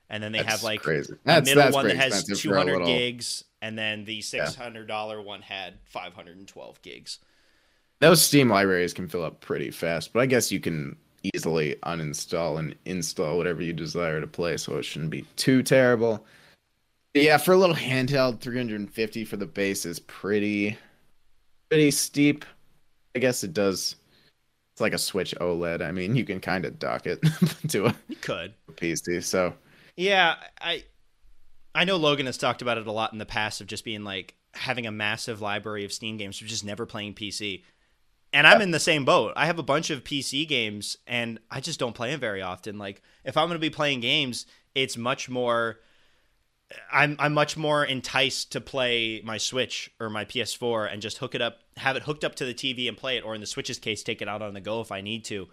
and then they That's have like crazy. a That's, middle that's one that has expensive for a 200 little- gigs, and then the $600 one had 512 gigs. Those Steam libraries can fill up pretty fast, but I guess you can easily uninstall and install whatever you desire to play, so it shouldn't be too terrible. Yeah, for a little handheld, 350 for the base is pretty, pretty steep. I guess it does. It's like a Switch OLED. I mean, you can kind of dock it to a You could. PC. So Yeah, I I know Logan has talked about it a lot in the past of just being like having a massive library of Steam games but just never playing PC. And I'm in the same boat. I have a bunch of PC games and I just don't play them very often. Like if I'm going to be playing games, it's much more I'm I'm much more enticed to play my Switch or my PS4 and just hook it up, have it hooked up to the TV and play it, or in the Switch's case, take it out on the go if I need to.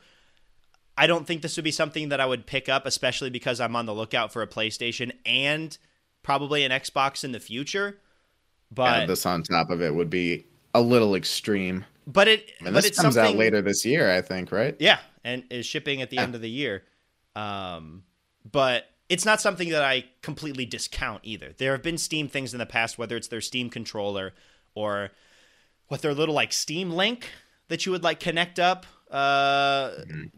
I don't think this would be something that I would pick up, especially because I'm on the lookout for a PlayStation and probably an Xbox in the future. But this on top of it would be a little extreme. but it but this it's comes out later this year, I think, right? Yeah, and is shipping at the Yeah. end of the year. Um, but it's not something that I completely discount either. There have been Steam things in the past, whether it's their Steam controller or what their little like Steam Link that you would like connect up, uh, Mhm.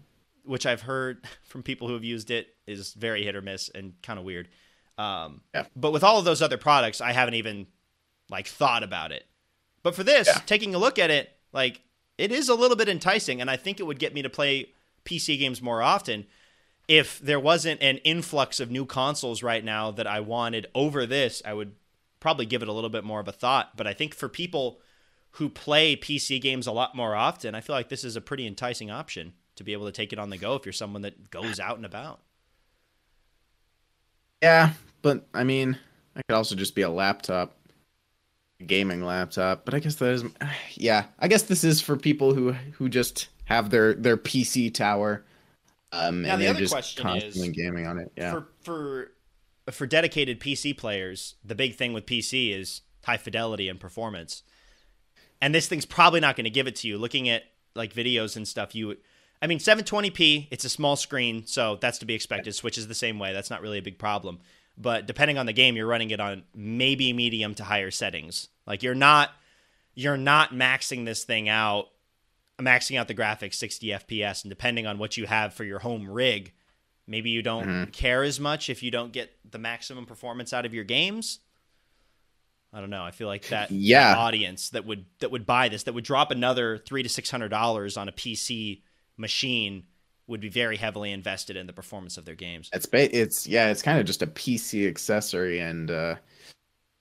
which I've heard from people who have used it is very hit or miss and kind of weird. Um, Yeah. But with all of those other products, I haven't even like thought about it. But for this, Yeah. taking a look at it, like it is a little bit enticing, and I think it would get me to play PC games more often if there wasn't an influx of new consoles right now that I wanted over this. I would probably give it a little bit more of a thought. But I think for people who play PC games a lot more often, I feel like this is a pretty enticing option to be able to take it on the go if you're someone that goes out and about. Yeah, but I mean, I could also just be a laptop, a gaming laptop. But I guess that is, yeah. I guess this is for people who who just have their their PC tower, um, Now, and the other question is, gaming on it. Yeah, For for for dedicated PC players, the big thing with PC is high fidelity and performance. And this thing's probably not going to give it to you. Looking at like videos and stuff, you I mean, 720p, it's a small screen, so that's to be expected. Switch is the same way. That's not really a big problem. But depending on the game, you're running it on maybe medium to higher settings. Like you're not you're not maxing this thing out, maxing out the graphics 60 FPS, and depending on what you have for your home rig, maybe you don't mm-hmm. care as much if you don't get the maximum performance out of your games. I don't know. I feel like that, yeah. That audience that would that would buy this, that would drop another three to six hundred dollars on a PC machine, would be very heavily invested in the performance of their games. It's it's yeah, it's kind of just a PC accessory, and uh,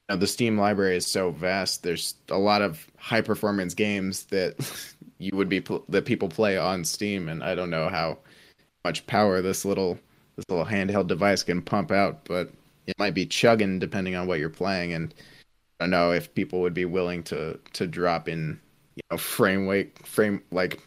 you know, the Steam library is so vast. There's a lot of high performance games that you would be that people play on Steam, and I don't know how much power this little this little handheld device can pump out, but it might be chugging depending on what you're playing and I don't know if people would be willing to to drop in you know frame weight frame like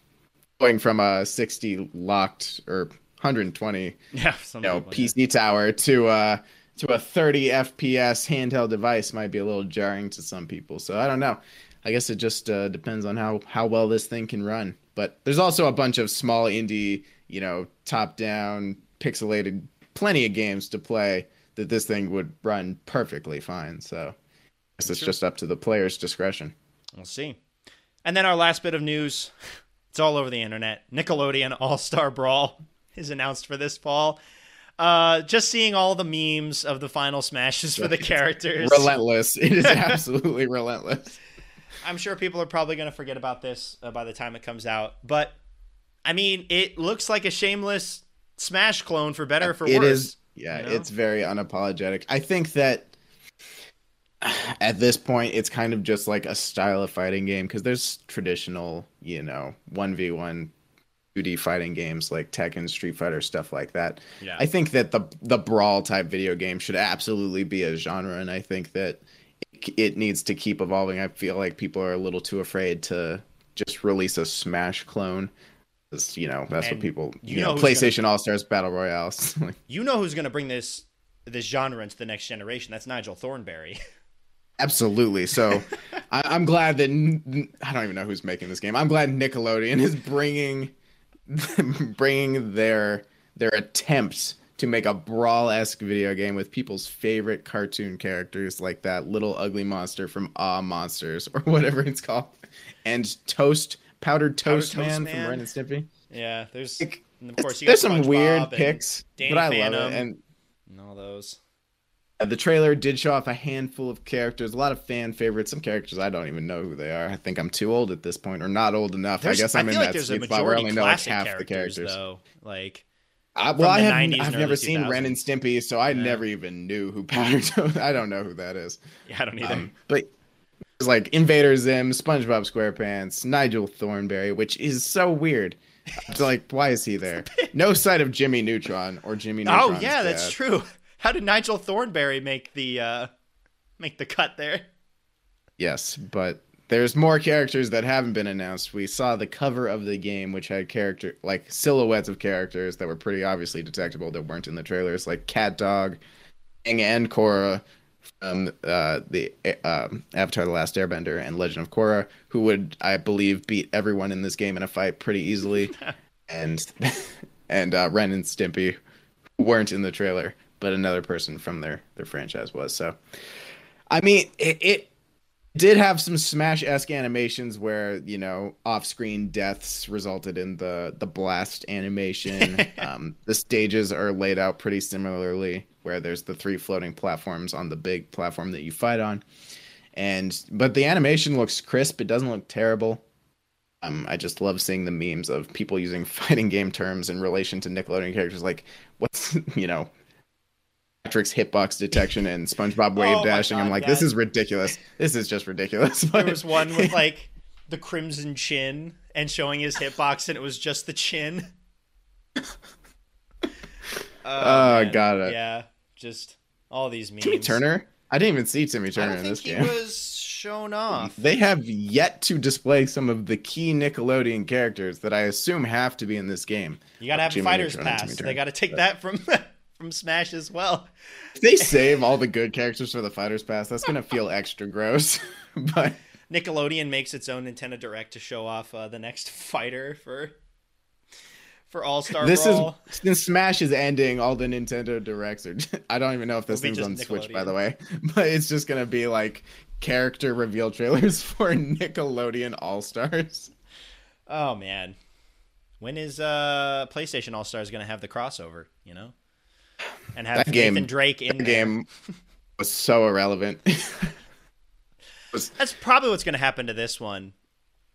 going from a 60 locked or 120 yeah you know like PC that. tower to uh to a 30 FPS handheld device might be a little jarring to some people. So I don't know. I guess it just uh, depends on how how well this thing can run. But there's also a bunch of small indie, you know, top down pixelated plenty of games to play that this thing would run perfectly fine. So guess it's just up to the player's discretion. We'll see. And then our last bit of news. It's all over the internet. Nickelodeon All Star Brawl is announced for this fall. Uh, just seeing all the memes of the final smashes for the characters. Relentless. It is absolutely relentless. I'm sure people are probably going to forget about this uh, by the time it comes out. But, I mean, it looks like a shameless Smash clone for better for it worse. It is. Yeah, you know? it's very unapologetic. I think that at this point it's kind of just like a style of fighting game because there's traditional you know 1v1 2d fighting games like tekken street fighter stuff like that yeah. i think that the the brawl type video game should absolutely be a genre and i think that it, it needs to keep evolving. I feel like people are a little too afraid to just release a smash clone. Because you know that's and what people you, you know, know playstation gonna, all stars battle royales. You know who's going to bring this this genre into the next generation. That's nigel thornberry. Absolutely. So I, am glad that I don't even know who's making this game. I'm glad Nickelodeon is bringing bringing their their attempts to make a brawl esque video game with people's favorite cartoon characters like that little ugly monster from Ah Monsters or whatever it's called, and Toast Powdered Toast, Powdered Man, Man, from Ren and Stimpy. Yeah, there's like, of course there's some weird picks, but I Phantom, love it and all those. Uh, the trailer did show off a handful of characters, a lot of fan favorites, some characters I don't even know who they are. I think I'm too old at this point, or not old enough. There's, I guess I'm I in like that sweet spot where I only know like half the characters. Though. Like, uh, well, I have, I've never seen Ren and Stimpy, so I yeah. never even knew who Toast. I don't know who that is. Yeah, I don't either. Um, but it's like Invader Zim, SpongeBob SquarePants, Nigel Thornberry, which is so weird. It's like, why is he there? No sight of Jimmy Neutron or Jimmy. Neutron. Oh yeah, dad. that's true. How did Nigel Thornberry make the uh, make the cut there? Yes, but there's more characters that haven't been announced. We saw the cover of the game, which had character like silhouettes of characters that were pretty obviously detectable that weren't in the trailers, like Cat Dog, Aang and Korra from uh, the uh, Avatar: The Last Airbender and Legend of Korra, who would I believe beat everyone in this game in a fight pretty easily, and and uh, Ren and Stimpy weren't in the trailer but another person from their their franchise was. So, I mean, it, it did have some Smash esque animations where you know off screen deaths resulted in the the blast animation. um, the stages are laid out pretty similarly, where there's the three floating platforms on the big platform that you fight on, and but the animation looks crisp. It doesn't look terrible. Um, I just love seeing the memes of people using fighting game terms in relation to Nickelodeon characters. Like, what's you know, Patrick's hitbox detection and SpongeBob oh wave oh dashing. God, I'm like, yeah. this is ridiculous. This is just ridiculous. there was one with like the crimson chin and showing his hitbox, and it was just the chin. oh, oh god, yeah, just all these memes. Timmy Turner. I didn't even see Timmy Turner in this game. he was shown off. They have yet to display some of the key Nickelodeon characters that I assume have to be in this game. You gotta have Jimmy a fighter's pass. They gotta take uh, that from from Smash as well. If they save all the good characters for the Fighters Pass, that's gonna feel extra gross. but Nickelodeon makes its own Nintendo Direct to show off uh, the next fighter for for All Star this Brawl. is since Smash is ending, all the Nintendo Directs are. I don't even know if this thing's on Switch, by the way, but it's just gonna be like character reveal trailers for Nickelodeon All Stars. Oh man, when is uh PlayStation All Stars gonna have the crossover? You know, and have That game- Nathan Drake in The there. game was so irrelevant. was That's probably what's gonna happen to this one,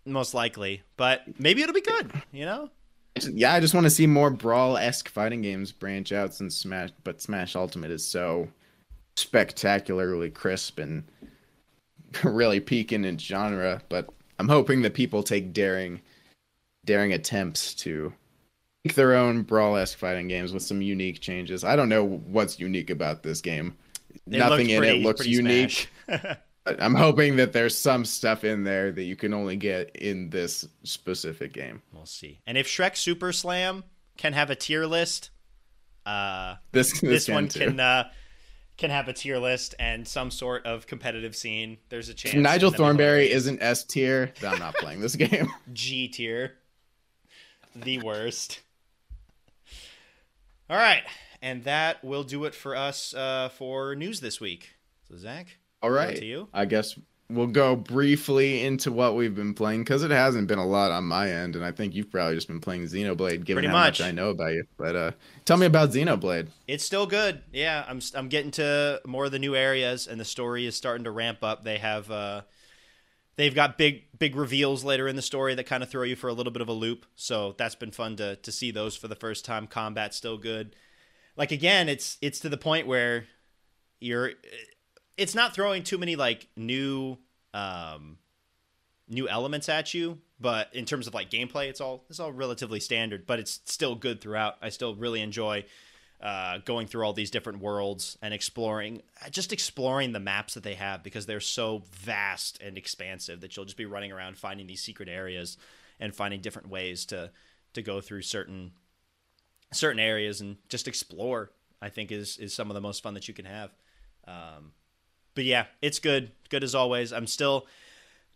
most likely. But maybe it'll be good. You know. yeah, I just want to see more brawl esque fighting games branch out since Smash, but Smash Ultimate is so spectacularly crisp and really peaking in genre. But I'm hoping that people take daring, daring attempts to their own brawl esque fighting games with some unique changes. I don't know what's unique about this game. It Nothing in pretty- it looks unique. I'm hoping that there's some stuff in there that you can only get in this specific game. we'll see. And if Shrek Super Slam can have a tier list, uh, This this, this one too. can uh, can have a tier list and some sort of competitive scene. There's a chance. If Nigel Thornberry isn't S tier, I'm not playing this game. G tier. The worst. All right. And that will do it for us uh, for news this week. So, Zach, all right, to you. I guess we'll go briefly into what we've been playing because it hasn't been a lot on my end, and I think you've probably just been playing Xenoblade, given Pretty how much. much I know about you. But uh, tell me about Xenoblade. It's still good. Yeah, I'm I'm getting to more of the new areas, and the story is starting to ramp up. They have uh, they've got big big reveals later in the story that kind of throw you for a little bit of a loop. So that's been fun to to see those for the first time. Combat's still good. Like again, it's it's to the point where you're it's not throwing too many like new um new elements at you but in terms of like gameplay it's all it's all relatively standard but it's still good throughout i still really enjoy uh, going through all these different worlds and exploring just exploring the maps that they have because they're so vast and expansive that you'll just be running around finding these secret areas and finding different ways to to go through certain certain areas and just explore i think is is some of the most fun that you can have. Um, but yeah it's good. Good as always. I'm still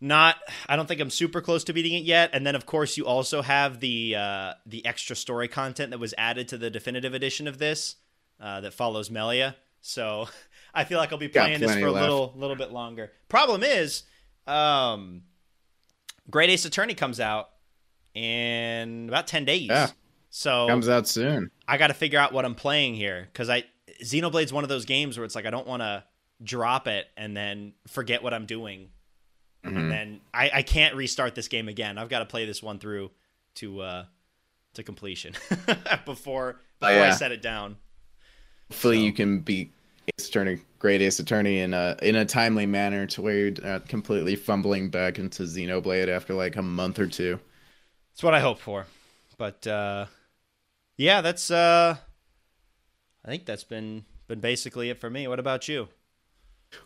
not i don't think i'm super close to beating it yet and then of course you also have the uh, the extra story content that was added to the definitive edition of this uh, that follows melia so i feel like i'll be playing this for a left. little little bit longer problem is um great ace attorney comes out in about 10 days Yeah. so Comes out soon. I got to figure out what I'm playing here because I Xenoblade's one of those games where it's like I don't want to drop it and then forget what I'm doing, Mhm. and then I, I can't restart this game again. I've got to play this one through to uh to completion before before I yeah. set it down. Hopefully, So- you can beat Ace Attorney, Great Ace Attorney, in a in a timely manner to where you're not completely fumbling back into Xenoblade after like a month or two. That's what I hope for. But uh yeah, that's uh I think that's been been basically it for me. What about you?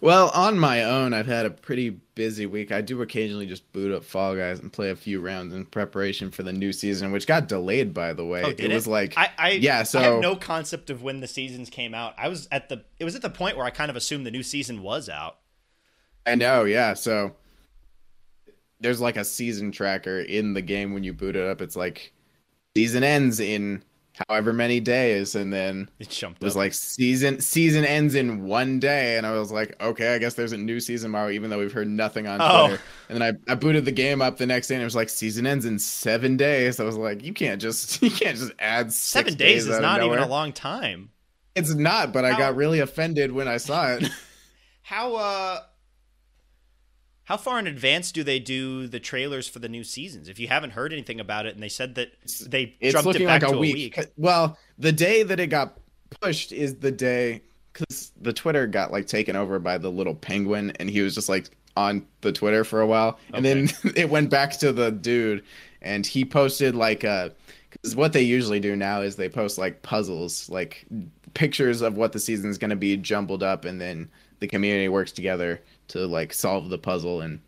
Well, on my own, I've had a pretty busy week. I do occasionally just boot up Fall Guys and play a few rounds in preparation for the new season, which got delayed, by the way. Oh, did it? was like, I, I yeah, I so have no concept of when the seasons came out. I was at the it was at the point where I kind of assumed the new season was out. I know, yeah. So there's like a season tracker in the game when you boot it up. It's like season ends in however many days, and then It jumped it was up. like season season ends in one day, and I was like, okay, I guess there's a new season tomorrow, even though we've heard nothing on Oh. Twitter. And then I, I booted the game up the next day, and it was like season ends in seven days. I was like, you can't just you can't just add seven days out is not even a long time. It's not, but I got really offended when I saw it. How uh how far in advance do they do the trailers for the new seasons? If you haven't heard anything about it, and they said that they It's jumped looking it back like a to a week. week. Well, the day that it got pushed is the day because the Twitter got like taken over by the little penguin, and he was just like on the Twitter for a while, and then it went back to the dude, and he posted like uh because what they usually do now is they post like puzzles, like pictures of what the season is going to be jumbled up, and then the community works together to like solve the puzzle, and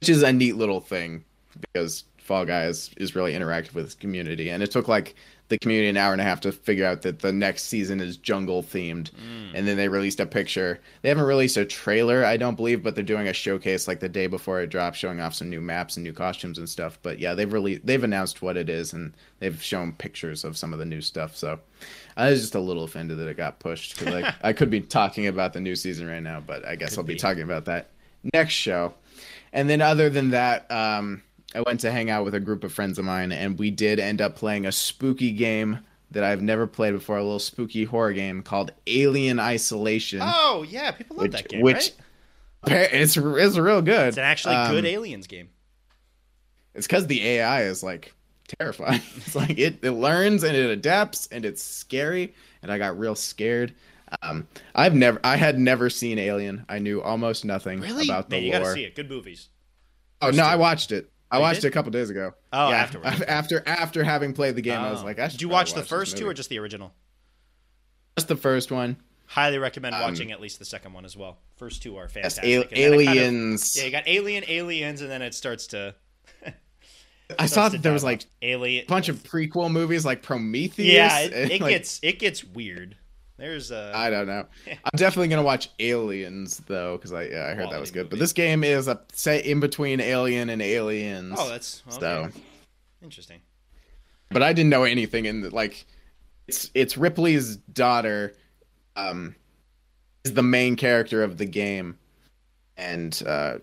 which is a neat little thing because Fall Guys is really interactive with community, and it took like the community an hour and a half to figure out that the next season is jungle themed. Mm. And then they released a picture. They haven't released a trailer, I don't believe, but they're doing a showcase like the day before it drops, showing off some new maps and new costumes and stuff. But yeah, they've really they've announced what it is and they've shown pictures of some of the new stuff. So I was just a little offended that it got pushed because like I could be talking about the new season right now, but I guess Could I'll be, be. talking about that next show. And then other than that, um, I went to hang out with a group of friends of mine, and we did end up playing a spooky game that I've never played before, a little spooky horror game called Alien Isolation. Oh yeah, people love which, that game, which right? it's it's real good. It's an actually Um, good aliens game. It's because the AI is like terrifying. It's like it, it learns and it adapts and it's scary. And I got real scared. Um, I've never, I had never seen Alien. I knew almost nothing Really? about the Man, you lore. gotta see it. Good movies. Oh no, I watched it. I Oh, watched it a couple days ago. Oh, yeah, afterwards. After after having played the game, I was Oh. like, I should Did you probably watch the this first two or just the original? just the first one? Highly recommend Um, watching at least the second one as well. First two are fantastic. Al- and then it kind of- aliens. yeah, you got Alien, Aliens, and then it starts to. I saw that there was like. Alien. a bunch of prequel movies like Prometheus. Yeah, it, and, it like, gets it gets weird. There's a. I don't know. I'm definitely gonna watch Aliens though, because I yeah I heard that was good. But this game is a set in between Alien and Aliens. oh, that's okay. so. interesting. But I didn't know anything in the, like it's it's Ripley's daughter, um, is the main character of the game, and uh,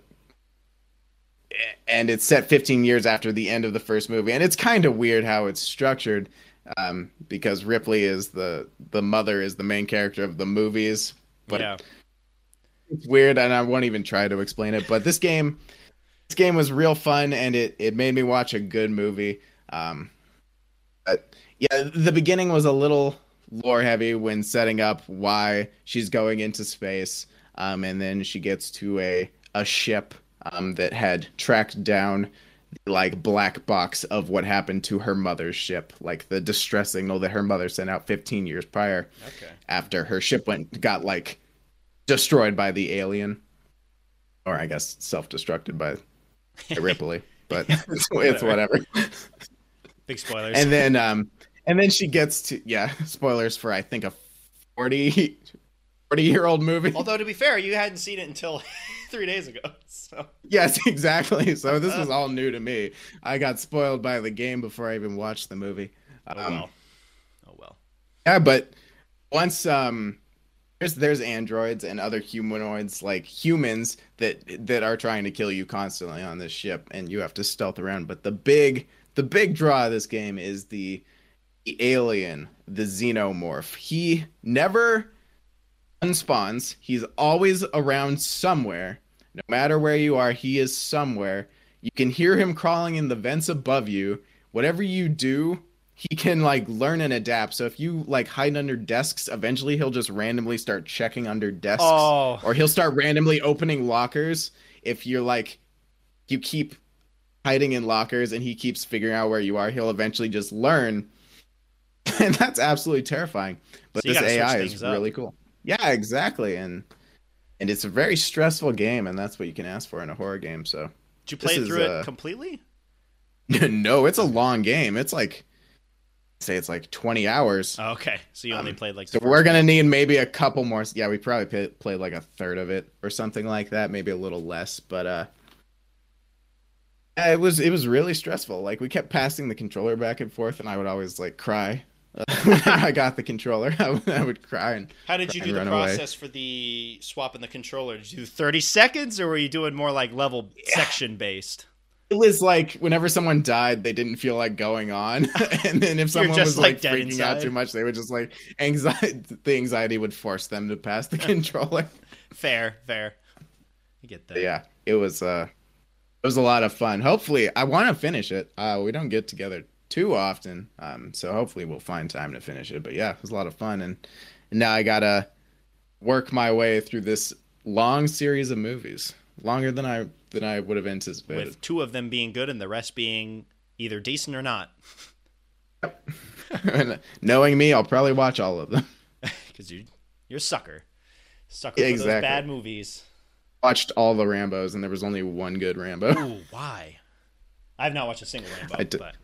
and it's set 15 years after the end of the first movie, and it's kind of weird how it's structured, um, because Ripley is the the mother is the main character of the movies, but yeah. it's weird and i won't even try to explain it but this game this game was real fun and it, it made me watch a good movie. Um but yeah the beginning was a little lore heavy when setting up why she's going into space um and then she gets to a a ship um that had tracked down the, like black box of what happened to her mother's ship like the distress signal that her mother sent out 15 years prior Okay. after her ship went got like destroyed by the alien or i guess self-destructed by, by ripley but it's, it's whatever Big spoilers. and then um and then she gets to yeah spoilers for i think a 40 40 year old movie Although to be fair, you hadn't seen it until three days ago. So yes exactly so this was all new to me i got spoiled by the game before i even watched the movie oh Um, well. Oh well. Yeah, but once um there's there's androids and other humanoids like humans that that are trying to kill you constantly on this ship and you have to stealth around. But the big the big draw of this game is the, the alien, the xenomorph. He never unspawns. He's always around somewhere. No matter where you are, he is somewhere. You can hear him crawling in the vents above you. Whatever you do, he can like learn and adapt. So if you like hide under desks, eventually he'll just randomly start checking under desks. Oh. Or he'll start randomly opening lockers if you're like you keep hiding in lockers and he keeps figuring out where you are, he'll eventually just learn. And that's absolutely terrifying. But So this AI is up. really cool. Yeah, exactly. And and it's a very stressful game and that's what you can ask for in a horror game. So Did you play is, through uh, it completely? no, it's a long game. It's like say it's like 20 hours. Oh, okay. So you only um, played like So we're gonna need maybe a couple more. Yeah, we probably pay, played like a third of it or something like that, maybe a little less. But uh, it was it was really stressful. Like we kept passing the controller back and forth, and I would always like cry. Whenever I got the controller, I would, I would cry. And How did you do the run away. process for the swapping the controller? Did you do 30 seconds or were you doing more like level section based? it was like whenever someone died, they didn't feel like going on, and then if someone was like, like, freaking out too much, they would just like anxiety. The anxiety would force them to pass the controller. Fair, fair. You get that. Yeah, it was uh it was a lot of fun. Hopefully, I want to finish it. Uh we don't get together too often. Um so hopefully we'll find time to finish it. But yeah, it was a lot of fun and, and now I got to work my way through this long series of movies. Longer than I than I would have anticipated. With two of them being good and the rest being either decent or not. Knowing me, I'll probably watch all of them. Because you, you're a sucker. Sucker Yeah, for those bad movies. Watched all the Rambos and there was only one good Rambo. Ooh, why? I've not watched a single Rambo, I d- but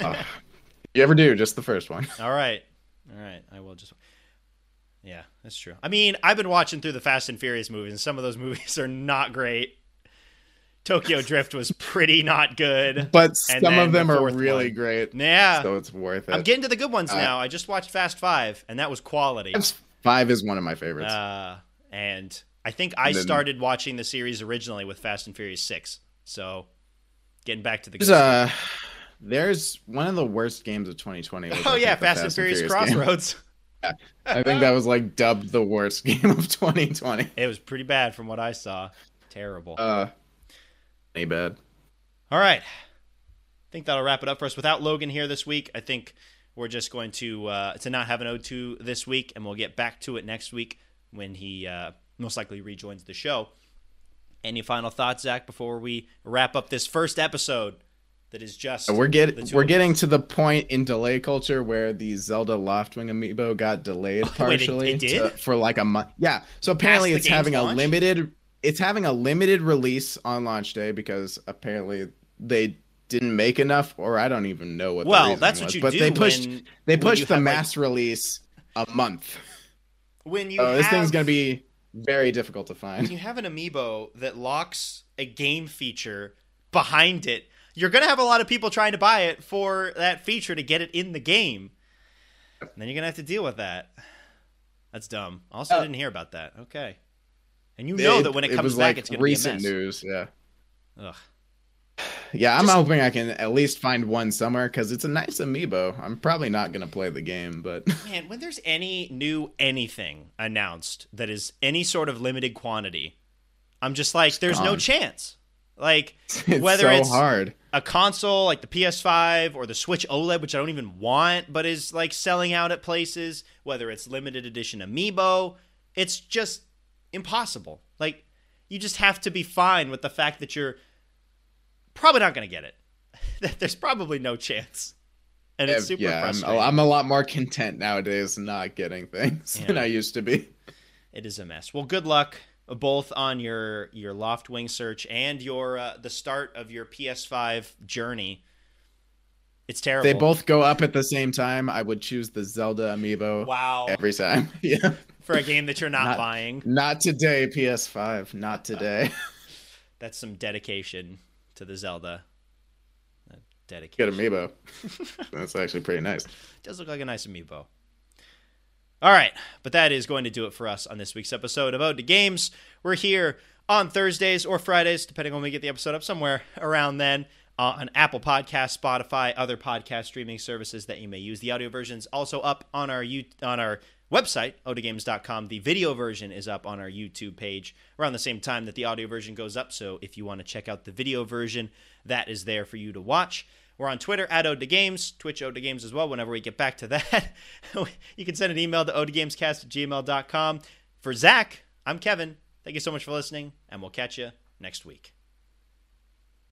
Uh, You ever do? Just the first one. All right. All right. I will just. Yeah, that's true. I mean, I've been watching through the Fast and Furious movies, and some of those movies are not great. Tokyo Drift was pretty not good. But some of them the are really one. great. Yeah. So it's worth it. I'm getting to the good ones Uh, now. I just watched Fast Five, and that was quality. Five is one of my favorites. Uh, and I think I then- started watching the series originally with Fast and Furious Six. So, getting back to the good uh there's one of the worst games of 2020. Oh I yeah, the Fast, and Furious, game. Crossroads. I think that was like dubbed the worst game of 2020. It was pretty bad from what I saw. Terrible. Uh, any bad. All right. I think that'll wrap it up for us. Without Logan here this week, I think we're just going to uh, to not have an O2 this week, and we'll get back to it next week when he uh, most likely rejoins the show. Any final thoughts, Zach, before we wrap up this first episode that is just We're getting we're getting to the point in delay culture where the Zelda Loftwing amiibo got delayed Oh, wait, it- partially it did? to- for like a month. Yeah. So apparently it's having launch? a limited it's having a limited release on launch day because apparently they didn't make enough or I don't even know what the Well, that's what was, you but do they pushed when- they pushed the have, like- mass release a month. when you Oh, this thing's going to be very difficult to when find. you have an amiibo that locks a game feature behind it, you're going to have a lot of people trying to buy it for that feature to get it in the game. And then you're going to have to deal with that. That's dumb. Also, Uh, didn't hear about that. Okay. And you know that when it comes was back, like it's going to recent be mess. news, yeah. Ugh. Yeah, I'm Just- hoping I can at least find one somewhere because it's a nice amiibo. I'm probably not gonna play the game, but Man, when there's any new anything announced that is any sort of limited quantity, I'm just like, there's no chance. Like, whether it's whether so it's hard. A console like the PS5 or the Switch OLED, which I don't even want, but is like selling out at places, whether it's limited edition amiibo, it's just impossible. Like, you just have to be fine with the fact that you're probably not going to get it. That There's probably no chance. And it's super yeah, I'm. I'm a lot more content nowadays not getting things than I used to be. It is a mess. Well, good luck both on your your loft wing search and your uh, the start of your PS5 journey. It's terrible. They both go up at the same time. I would choose the Zelda amiibo wow every time. yeah, for a game that you're not, Not- buying. not today, PS5. Not today. That's some dedication to the Zelda. Uh, Good dedication. amiibo. That's actually pretty nice. does look like a nice amiibo. All right, but that is going to do it for us on this week's episode of Ode to Games. We're here on Thursdays or Fridays, depending on when we get the episode up, somewhere around then. Uh, on Apple Podcast, Spotify, other podcast streaming services that you may use. The audio version's also up on our U- on our website, odegames.com. The video version is up on our YouTube page around the same time that the audio version goes up. So if you want to check out the video version, that is there for you to watch. We're on Twitter at Ode to Games, Twitch Ode to Games as well. Whenever we get back to that, you can send an email to odegamescast at gmail.com. For Zach, I'm Kevin. Thank you so much for listening, and we'll catch you next week.